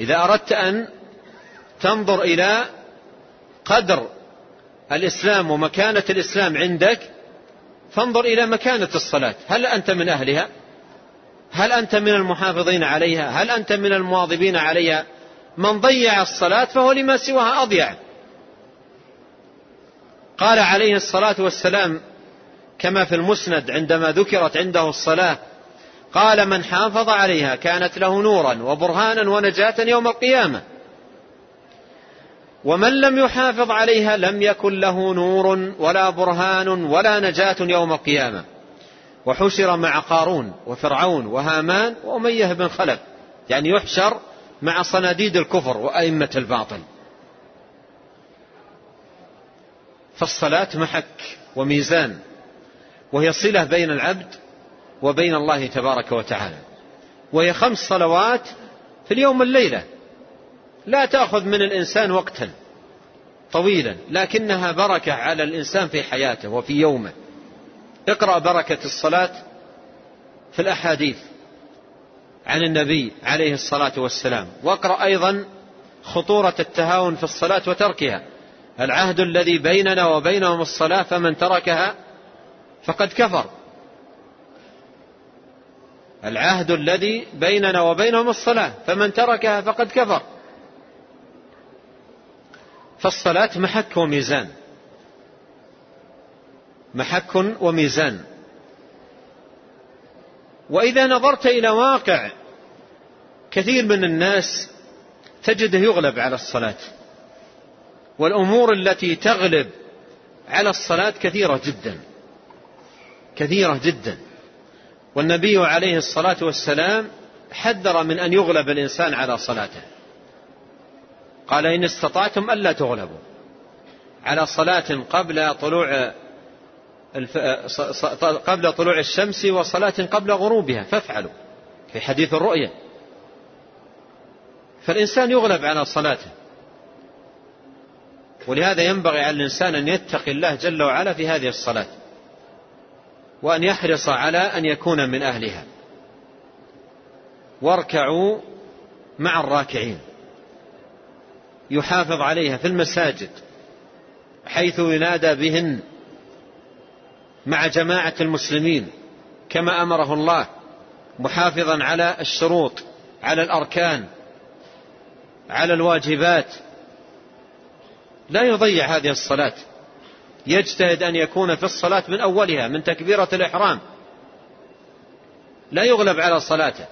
إذا أردت أن تنظر إلى قدر الإسلام ومكانة الإسلام عندك فانظر إلى مكانة الصلاة. هل أنت من أهلها؟ هل أنت من المحافظين عليها؟ هل أنت من المواظبين عليها؟ من ضيع الصلاة فهو لما سواها أضيع. قال عليه الصلاة والسلام كما في المسند عندما ذكرت عنده الصلاة قال من حافظ عليها كانت له نورا وبرهانا ونجاة يوم القيامة. ومن لم يحافظ عليها لم يكن له نور ولا برهان ولا نجاة يوم القيامة. وحشر مع قارون وفرعون وهامان وأمية بن خلف. يعني يحشر مع صناديد الكفر وأئمة الباطل. فالصلاة محك وميزان وهي صلة بين العبد وبين الله تبارك وتعالى. وهي خمس صلوات في اليوم الليلة لا تأخذ من الإنسان وقتا طويلا لكنها بركة على الإنسان في حياته وفي يومه. اقرأ بركة الصلاة في الأحاديث عن النبي عليه الصلاة والسلام واقرأ أيضا خطورة التهاون في الصلاة وتركها. العهد الذي بيننا وبينهم الصلاة فمن تركها فقد كفر. العهد الذي بيننا وبينهم الصلاة فمن تركها فقد كفر. فالصلاة محك وميزان. محك وميزان. وإذا نظرت إلى واقع كثير من الناس تجده يغلب على الصلاة والأمور التي تغلب على الصلاة كثيرة جدا كثيرة جدا. والنبي عليه الصلاة والسلام حذر من أن يغلب الإنسان على صلاته. قال إن استطعتم ألا تغلبوا. على صلاة قبل طلوع قبل طلوع الشمس وصلاة قبل غروبها فافعلوا في حديث الرؤية فالإنسان يغلب على صلاته. ولهذا ينبغي على الإنسان أن يتقي الله جل وعلا في هذه الصلاة. وأن يحرص على أن يكون من أهلها. واركعوا مع الراكعين. يحافظ عليها في المساجد حيث ينادى بهن. مع جماعة المسلمين كما أمره الله محافظا على الشروط على الأركان على الواجبات. لا يضيع هذه الصلاة. يجتهد أن يكون في الصلاة من أولها من تكبيرة الإحرام. لا يغلب على صلاته.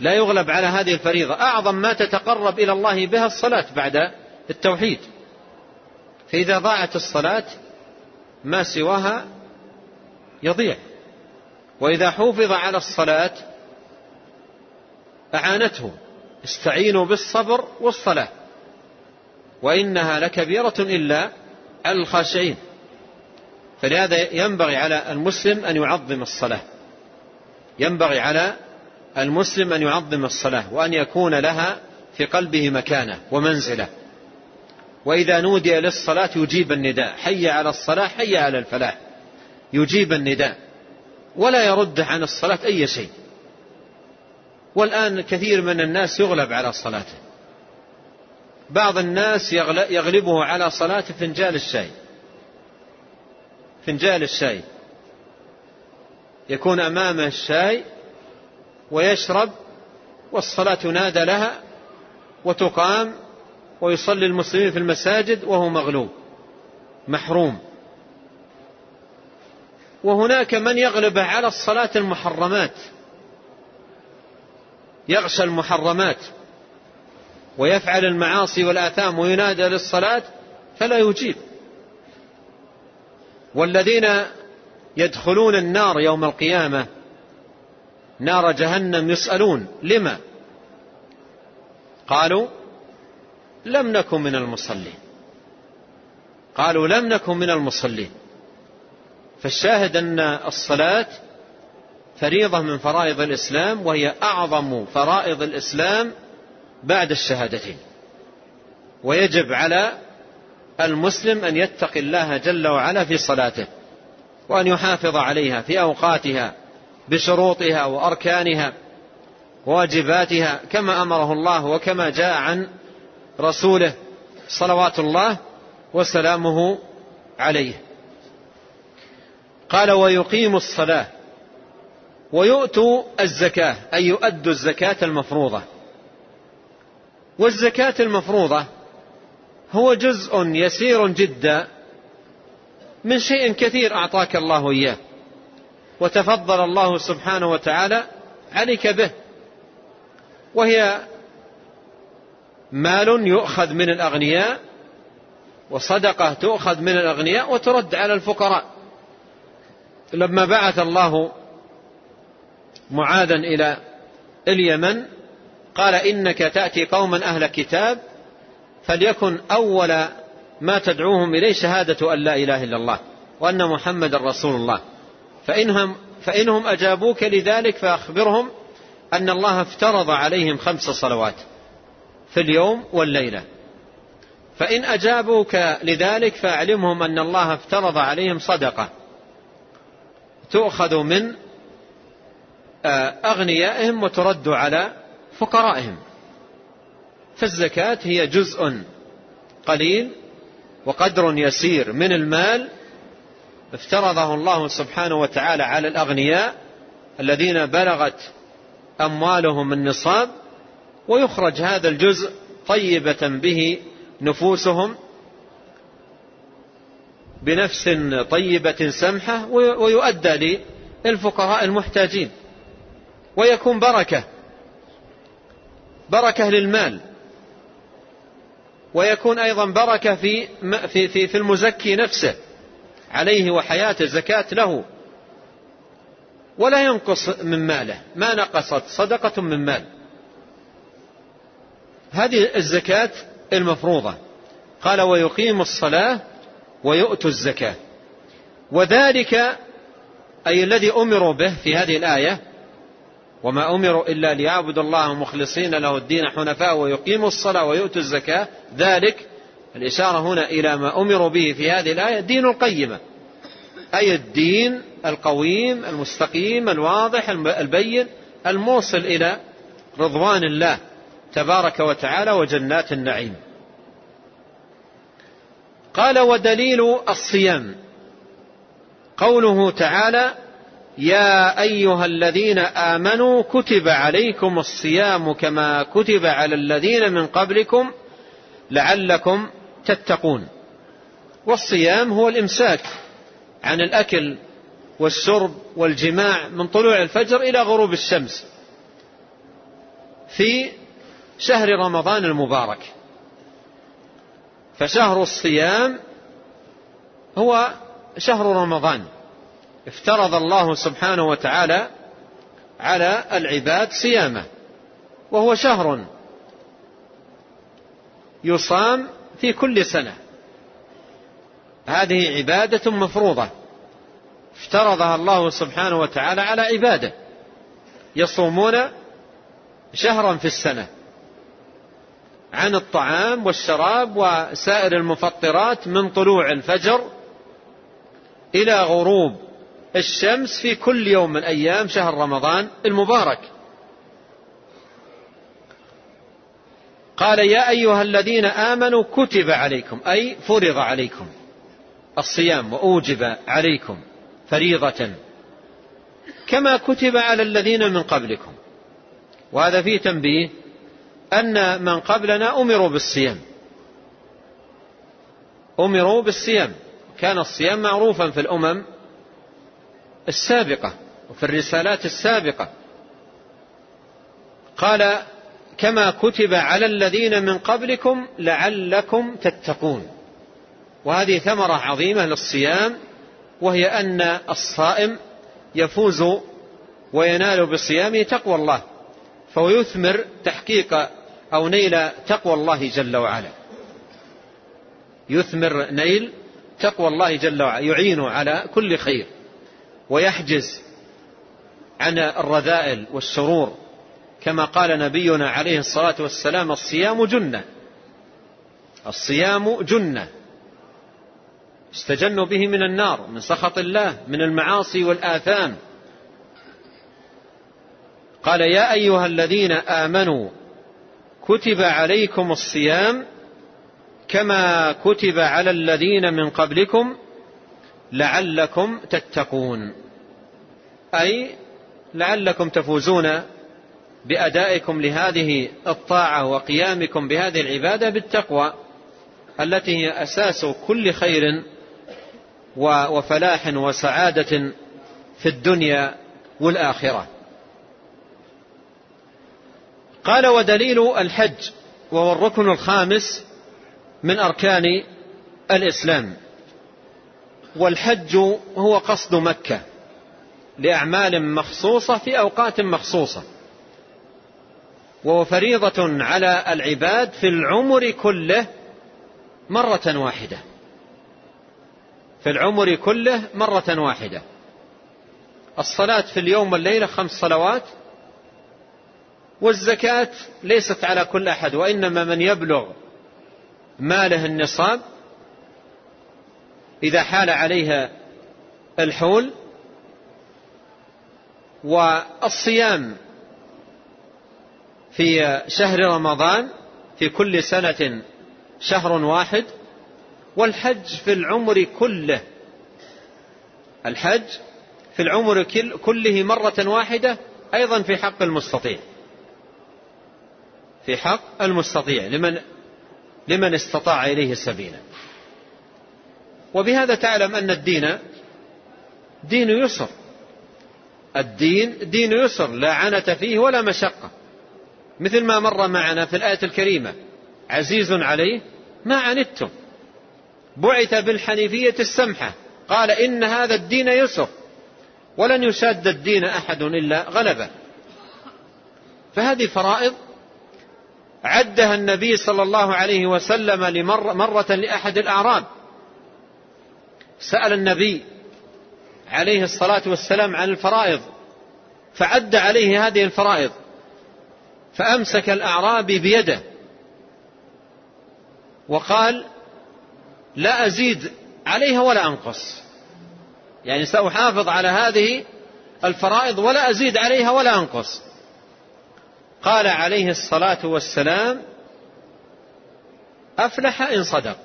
لا يغلب على هذه الفريضة. أعظم ما تتقرب إلى الله بها الصلاة بعد التوحيد. فإذا ضاعت الصلاة ما سواها يضيع. وإذا حوفظ على الصلاة أعانته. استعينوا بالصبر والصلاة. وإنها لكبيرة إلا على الخاشعين. فلهذا ينبغي على المسلم أن يعظم الصلاة. ينبغي على المسلم أن يعظم الصلاة وأن يكون لها في قلبه مكانة ومنزلة. وإذا نودي للصلاة يجيب النداء. حي على الصلاة حي على الفلاح. يجيب النداء. ولا يرد عن الصلاة أي شيء. والآن كثير من الناس يغلب على صلاته. بعض الناس يغلبه على صلاة فنجال الشاي. فنجال الشاي. يكون أمامه الشاي ويشرب والصلاة ينادى لها وتقام ويصلي المسلمين في المساجد وهو مغلوب محروم. وهناك من يغلب على الصلاة المحرمات يغشى المحرمات ويفعل المعاصي والآثام وينادى للصلاة فلا يجيب. والذين يدخلون النار يوم القيامة نار جهنم يسألون لما؟ قالوا لم نكن من المصلين. قالوا لم نكن من المصلين. فالشاهد أن الصلاة فريضة من فرائض الإسلام وهي أعظم فرائض الإسلام بعد الشهادتين. ويجب على المسلم أن يتقي الله جل وعلا في صلاته وأن يحافظ عليها في أوقاتها بشروطها وأركانها وواجباتها كما أمره الله وكما جاء عن رسوله صلوات الله وسلامه عليه. قال ويقيم الصلاة ويؤتوا الزكاة أي يؤدوا الزكاة المفروضة. والزكاة المفروضة هو جزء يسير جدا من شيء كثير أعطاك الله إياه وتفضل الله سبحانه وتعالى عليك به وهي مال يؤخذ من الأغنياء وصدقة تؤخذ من الأغنياء وترد على الفقراء. لما بعث الله معاذا إلى اليمن قال إنك تأتي قوما أهل كتاب فليكن أول ما تدعوهم إليه شهادة أن لا إله إلا الله وأن محمد رسول الله. فإنهم, فإنهم أجابوك لذلك فأخبرهم أن الله افترض عليهم خمس صلوات. في اليوم والليلة. فإن أجابوك لذلك فأعلمهم أن الله افترض عليهم صدقة. تؤخذ من آه، أغنيائهم وترد على فقرائهم. فالزكاة هي جزء قليل وقدر يسير من المال. افترضه الله سبحانه وتعالى على الأغنياء الذين بلغت أموالهم النصاب ويخرج هذا الجزء طيبة به نفوسهم بنفس طيبة سمحة ويؤدى للفقراء المحتاجين. ويكون بركة بركة للمال. ويكون أيضا بركة في في في, في المزكي نفسه عليه وحياته زكاة له. ولا ينقص من ماله. ما نقصت صدقة من مال. هذه الزكاة المفروضة. قال ويقيم الصلاة ويؤتوا الزكاة. وذلك أي الذي أمروا به في هذه الآية وما أمروا إلا ليعبدوا الله مخلصين له الدين حنفاء ويقيموا الصلاة ويؤتوا الزكاة. ذلك الإشارة هنا إلى ما أمروا به في هذه الآية دين القيمة. أي الدين القويم المستقيم الواضح البين الموصل إلى رضوان الله. تبارك وتعالى وجنات النعيم. قال ودليل الصيام. قوله تعالى يا أيها الذين آمنوا كتب عليكم الصيام كما كتب على الذين من قبلكم لعلكم تتقون. والصيام هو الإمساك عن الأكل والشرب والجماع من طلوع الفجر إلى غروب الشمس في شهر رمضان المبارك. فشهر الصيام هو شهر رمضان. افترض الله سبحانه وتعالى على العباد صيامه وهو شهر يصام في كل سنة. هذه عبادة مفروضة. افترضها الله سبحانه وتعالى على عباده. يصومون شهرا في السنة. عن الطعام والشراب وسائر المفطرات من طلوع الفجر إلى غروب الشمس في كل يوم من أيام شهر رمضان المبارك. قال يا أيها الذين آمنوا كتب عليكم أي فرض عليكم الصيام وأوجب عليكم فريضة كما كتب على الذين من قبلكم. وهذا فيه تنبيه أن من قبلنا أمروا بالصيام. أمروا بالصيام. كان الصيام معروفا في الأمم السابقة وفي الرسالات السابقة. قال كما كتب على الذين من قبلكم لعلكم تتقون. وهذه ثمرة عظيمة للصيام وهي أن الصائم يفوز وينال بصيامه تقوى الله. فهو يثمر تحقيق أو نيل تقوى الله جل وعلا. يثمر نيل تقوى الله جل وعلا يعين على كل خير ويحجز عن الرذائل والشرور كما قال نبينا عليه الصلاة والسلام الصيام جنة الصيام جنة. استجنوا به من النار من سخط الله من المعاصي والآثام. قال يا أيها الذين آمنوا كتب عليكم الصيام كما كتب على الذين من قبلكم لعلكم تتقون. أي لعلكم تفوزون بأدائكم لهذه الطاعة وقيامكم بهذه العبادة بالتقوى التي هي أساس كل خير وفلاح وسعادة في الدنيا والآخرة. قال ودليل الحج وهو الركن الخامس من أركان الإسلام. والحج هو قصد مكة لأعمال مخصوصة في أوقات مخصوصة. وهو فريضة على العباد في العمر كله مرة واحدة. في العمر كله مرة واحدة. الصلاة في اليوم والليلة خمس صلوات. والزكاة ليست على كل أحد وإنما من يبلغ ماله النصاب إذا حال عليها الحول والصيام في شهر رمضان في كل سنة شهر واحد والحج في العمر كله الحج في العمر كله مرة واحدة أيضا في حق المستطيع. في حق المستطيع لمن لمن استطاع إليه سبيلا. وبهذا تعلم أن الدين دين يسر. الدين دين يسر لا عنة فيه ولا مشقة. مثل ما مر معنا في الآية الكريمة عزيز عليه ما عنتم. بعث بالحنيفية السمحة. قال إن هذا الدين يسر. ولن يشاد الدين أحد إلا غلبه. فهذه فرائض عدها النبي صلى الله عليه وسلم لمرة مرة لأحد الأعراب. سأل النبي عليه الصلاة والسلام عن الفرائض فعد عليه هذه الفرائض فأمسك الأعرابي بيده وقال لا أزيد عليها ولا أنقص. يعني سأحافظ على هذه الفرائض ولا أزيد عليها ولا أنقص. قال عليه الصلاة والسلام أفلح إن صدق.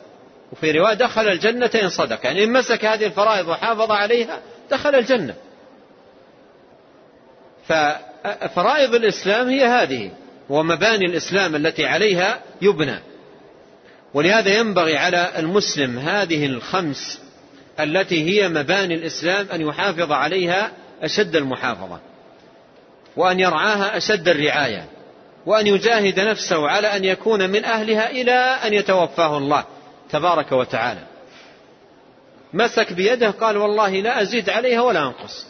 وفي رواية دخل الجنة إن صدق. يعني إن مسك هذه الفرائض وحافظ عليها دخل الجنة. ففرائض الإسلام هي هذه ومباني الإسلام التي عليها يبنى. ولهذا ينبغي على المسلم هذه الخمس التي هي مباني الإسلام أن يحافظ عليها أشد المحافظة. وأن يرعاها أشد الرعاية وأن يجاهد نفسه على أن يكون من أهلها إلى أن يتوفاه الله تبارك وتعالى. مسك بيده قال والله لا أزيد عليها ولا أنقص.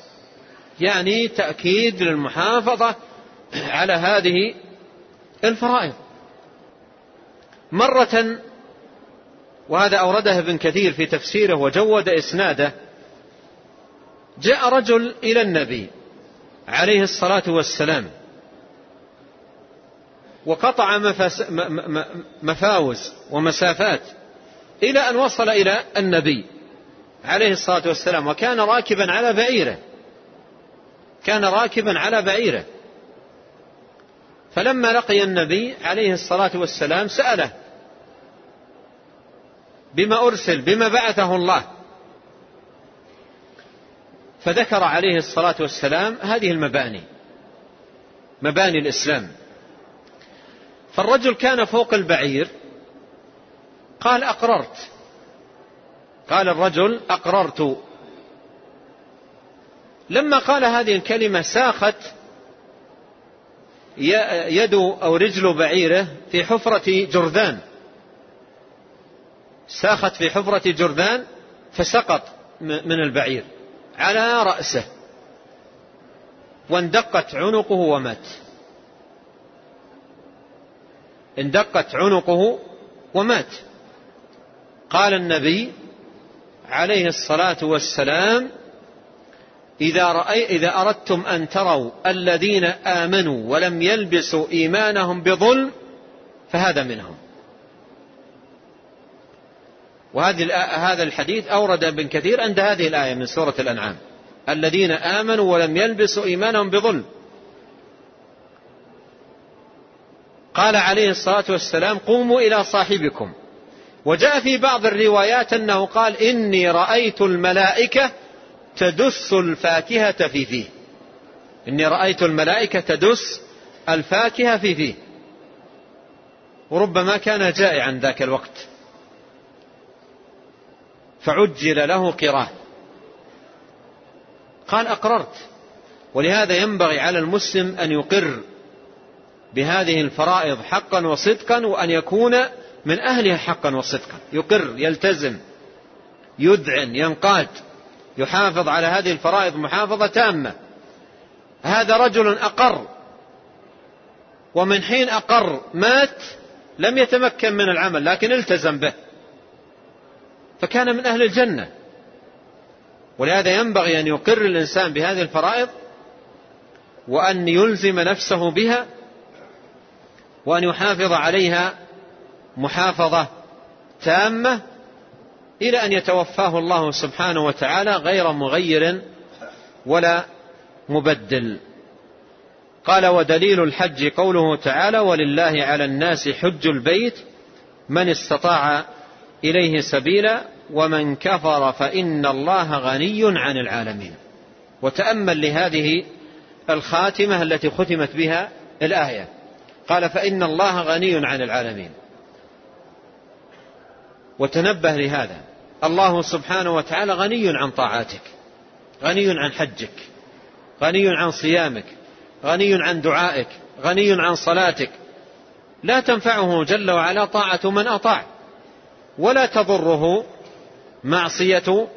يعني تأكيد للمحافظة على هذه الفرائض. مرة وهذا أورده ابن كثير في تفسيره وجود إسناده جاء رجل إلى النبي عليه الصلاة والسلام. وقطع مفاوز ومسافات إلى أن وصل إلى النبي عليه الصلاة والسلام. وكان راكبا على بعيره. كان راكبا على بعيره. فلما لقي النبي عليه الصلاة والسلام سأله بما أرسل بما بعثه الله. فذكر عليه الصلاة والسلام هذه المباني مباني الإسلام. فالرجل كان فوق البعير قال أقررت. قال الرجل أقررت. لما قال هذه الكلمة ساخت يد أو رجل بعيره في حفرة جرذان ساخت في حفرة جرذان فسقط من البعير. على رأسه. واندقت عنقه ومات. اندقت عنقه ومات. قال النبي عليه الصلاة والسلام إذا, رأي إذا أردتم أن تروا الذين آمنوا ولم يلبسوا إيمانهم بظلم فهذا منهم. وهذه هذا الحديث أورد ابن كثير عند هذه الآية من سورة الأنعام. الذين آمنوا ولم يلبسوا إيمانهم بظلم. قال عليه الصلاة والسلام قوموا إلى صاحبكم. وجاء في بعض الروايات أنه قال إني رأيت الملائكة تدس الفاكهة في فيه. إني رأيت الملائكة تدس الفاكهة في فيه. وربما كان جائعا ذاك الوقت. فعجل له قراه قال أقررت. ولهذا ينبغي على المسلم أن يقر بهذه الفرائض حقا وصدقا وأن يكون من أهلها حقا وصدقا. يقر يلتزم يذعن ينقاد يحافظ على هذه الفرائض محافظة تامة. هذا رجل أقر ومن حين أقر مات لم يتمكن من العمل لكن التزم به. فكان من أهل الجنة. ولهذا ينبغي أن يقر الإنسان بهذه الفرائض وأن يلزم نفسه بها وأن يحافظ عليها محافظة تامة إلى أن يتوفاه الله سبحانه وتعالى غير مغير ولا مبدل. قال ودليل الحج قوله تعالى ولله على الناس حج البيت من استطاع إليه سبيلا ومن كفر فإن الله غني عن العالمين. وتأمل لهذه الخاتمة التي ختمت بها الآية. قال فإن الله غني عن العالمين. وتنبه لهذا. الله سبحانه وتعالى غني عن طاعاتك. غني عن حجك. غني عن صيامك. غني عن دعائك. غني عن صلاتك. لا تنفعه جل وعلا طاعة من أطاع. ولا تضره معصية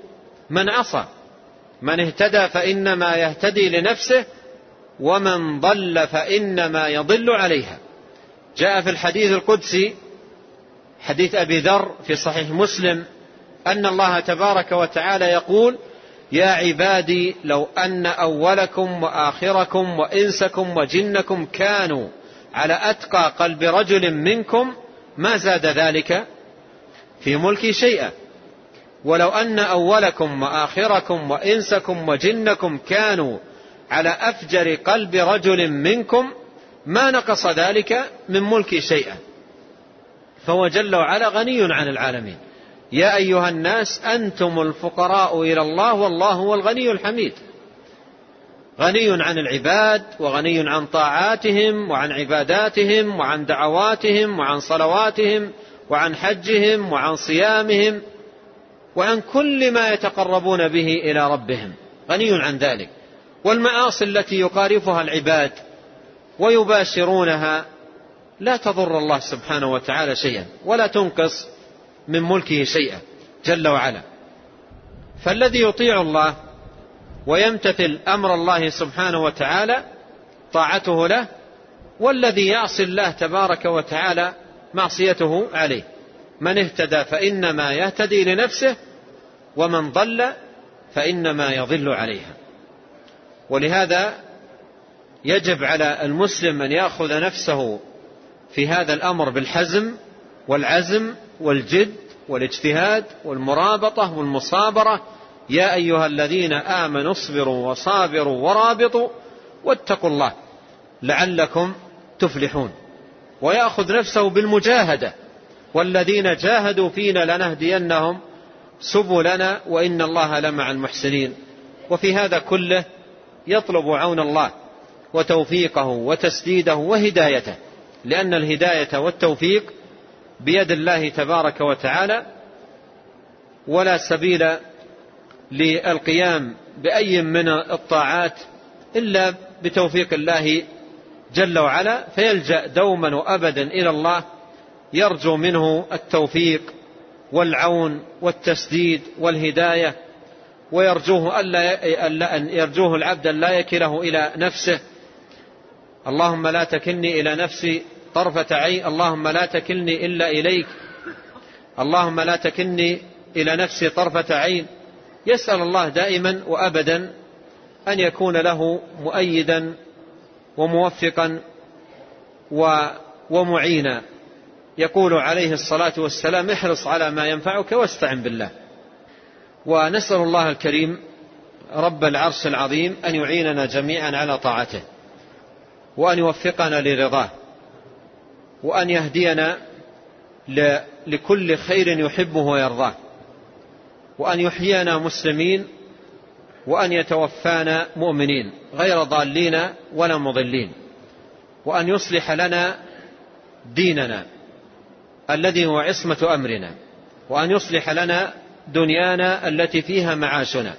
من عصى. من اهتدى فإنما يهتدي لنفسه ومن ضل فإنما يضل عليها. جاء في الحديث القدسي حديث أبي ذر في صحيح مسلم أن الله تبارك وتعالى يقول يا عبادي لو أن أولكم وآخركم وإنسكم وجنكم كانوا على أتقى قلب رجل منكم ما زاد ذلك؟ في ملكي شيئا. ولو أن أولكم وآخركم وإنسكم وجنكم كانوا على أفجر قلب رجل منكم ما نقص ذلك من ملكي شيئا. فهو جل وعلا غني عن العالمين. يا أيها الناس أنتم الفقراء إلى الله والله هو الغني الحميد. غني عن العباد وغني عن طاعاتهم وعن عباداتهم وعن دعواتهم وعن صلواتهم وعن حجهم وعن صيامهم وعن كل ما يتقربون به إلى ربهم غني عن ذلك. والمعاصي التي يقارفها العباد ويباشرونها لا تضر الله سبحانه وتعالى شيئا ولا تنقص من ملكه شيئا جل وعلا. فالذي يطيع الله ويمتثل أمر الله سبحانه وتعالى طاعته له والذي يعصي الله تبارك وتعالى معصيته عليه. من اهتدى فإنما يهتدي لنفسه ومن ضل فإنما يضل عليها. ولهذا يجب على المسلم أن يأخذ نفسه في هذا الأمر بالحزم والعزم والجد والاجتهاد والمرابطة والمصابرة. يا أيها الذين آمنوا اصبروا وصابروا ورابطوا واتقوا الله لعلكم تفلحون. ويأخذ نفسه بالمجاهدة. والذين جاهدوا فينا لنهدينهم سبلنا وإن الله لمع المحسنين. وفي هذا كله يطلب عون الله وتوفيقه وتسديده وهدايته. لأن الهداية والتوفيق بيد الله تبارك وتعالى ولا سبيل للقيام بأي من الطاعات إلا بتوفيق الله جل وعلا فيلجأ دوما وأبدا إلى الله يرجو منه التوفيق والعون والتسديد والهداية ويرجوه ألا أن يرجوه العبد لا يكله إلى نفسه. اللهم لا تكلني إلى نفسي طرفة عين اللهم لا تكلني إلا إليك. اللهم لا تكلني إلى نفسي طرفة عين. يسأل الله دائما وأبدا أن يكون له مؤيدا وموفقا ومعينا. يقول عليه الصلاة والسلام احرص على ما ينفعك واستعن بالله. ونسأل الله الكريم رب العرش العظيم أن يعيننا جميعا على طاعته وأن يوفقنا لرضاه وأن يهدينا لكل خير يحبه ويرضاه وأن يحيينا مسلمين وأن يتوفانا مؤمنين غير ضالين ولا مضلين. وأن يصلح لنا ديننا الذي هو عصمة أمرنا. وأن يصلح لنا دنيانا التي فيها معاشنا.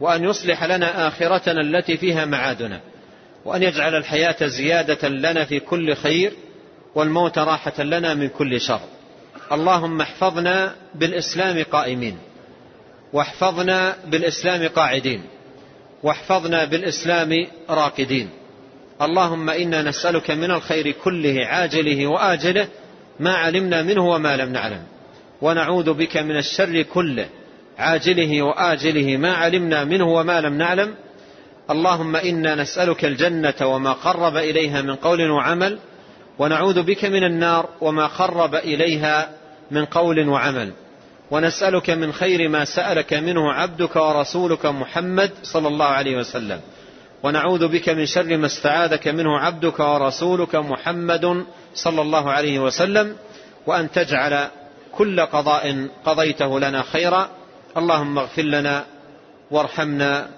وأن يصلح لنا آخرتنا التي فيها معادنا. وأن يجعل الحياة زيادة لنا في كل خير والموت راحة لنا من كل شر. اللهم احفظنا بالإسلام قائمين. واحفظنا بالإسلام قاعدين واحفظنا بالإسلام راقدين اللهم إنا نسألك من الخير كله عاجله وآجله ما علمنا منه وما لم نعلم. ونعوذ بك من الشر كله عاجله وآجله ما علمنا منه وما لم نعلم. اللهم إنا نسألك الجنة وما قرب إليها من قول وعمل. ونعوذ بك من النار وما قرب إليها من قول وعمل. ونسألك من خير ما سألك منه عبدك ورسولك محمد صلى الله عليه وسلم. ونعوذ بك من شر ما استعاذك منه عبدك ورسولك محمد صلى الله عليه وسلم. وأن تجعل كل قضاء قضيته لنا خيرا. اللهم اغفر لنا وارحمنا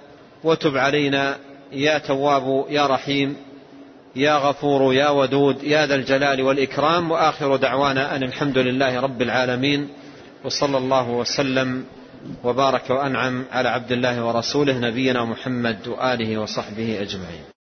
وتب علينا. يا تواب يا رحيم يا غفور يا ودود يا ذا الجلال والإكرام. وآخر دعوانا أن الحمد لله رب العالمين. وصلى الله وسلم وبارك وأنعم على عبد الله ورسوله نبينا محمد وآله وصحبه أجمعين.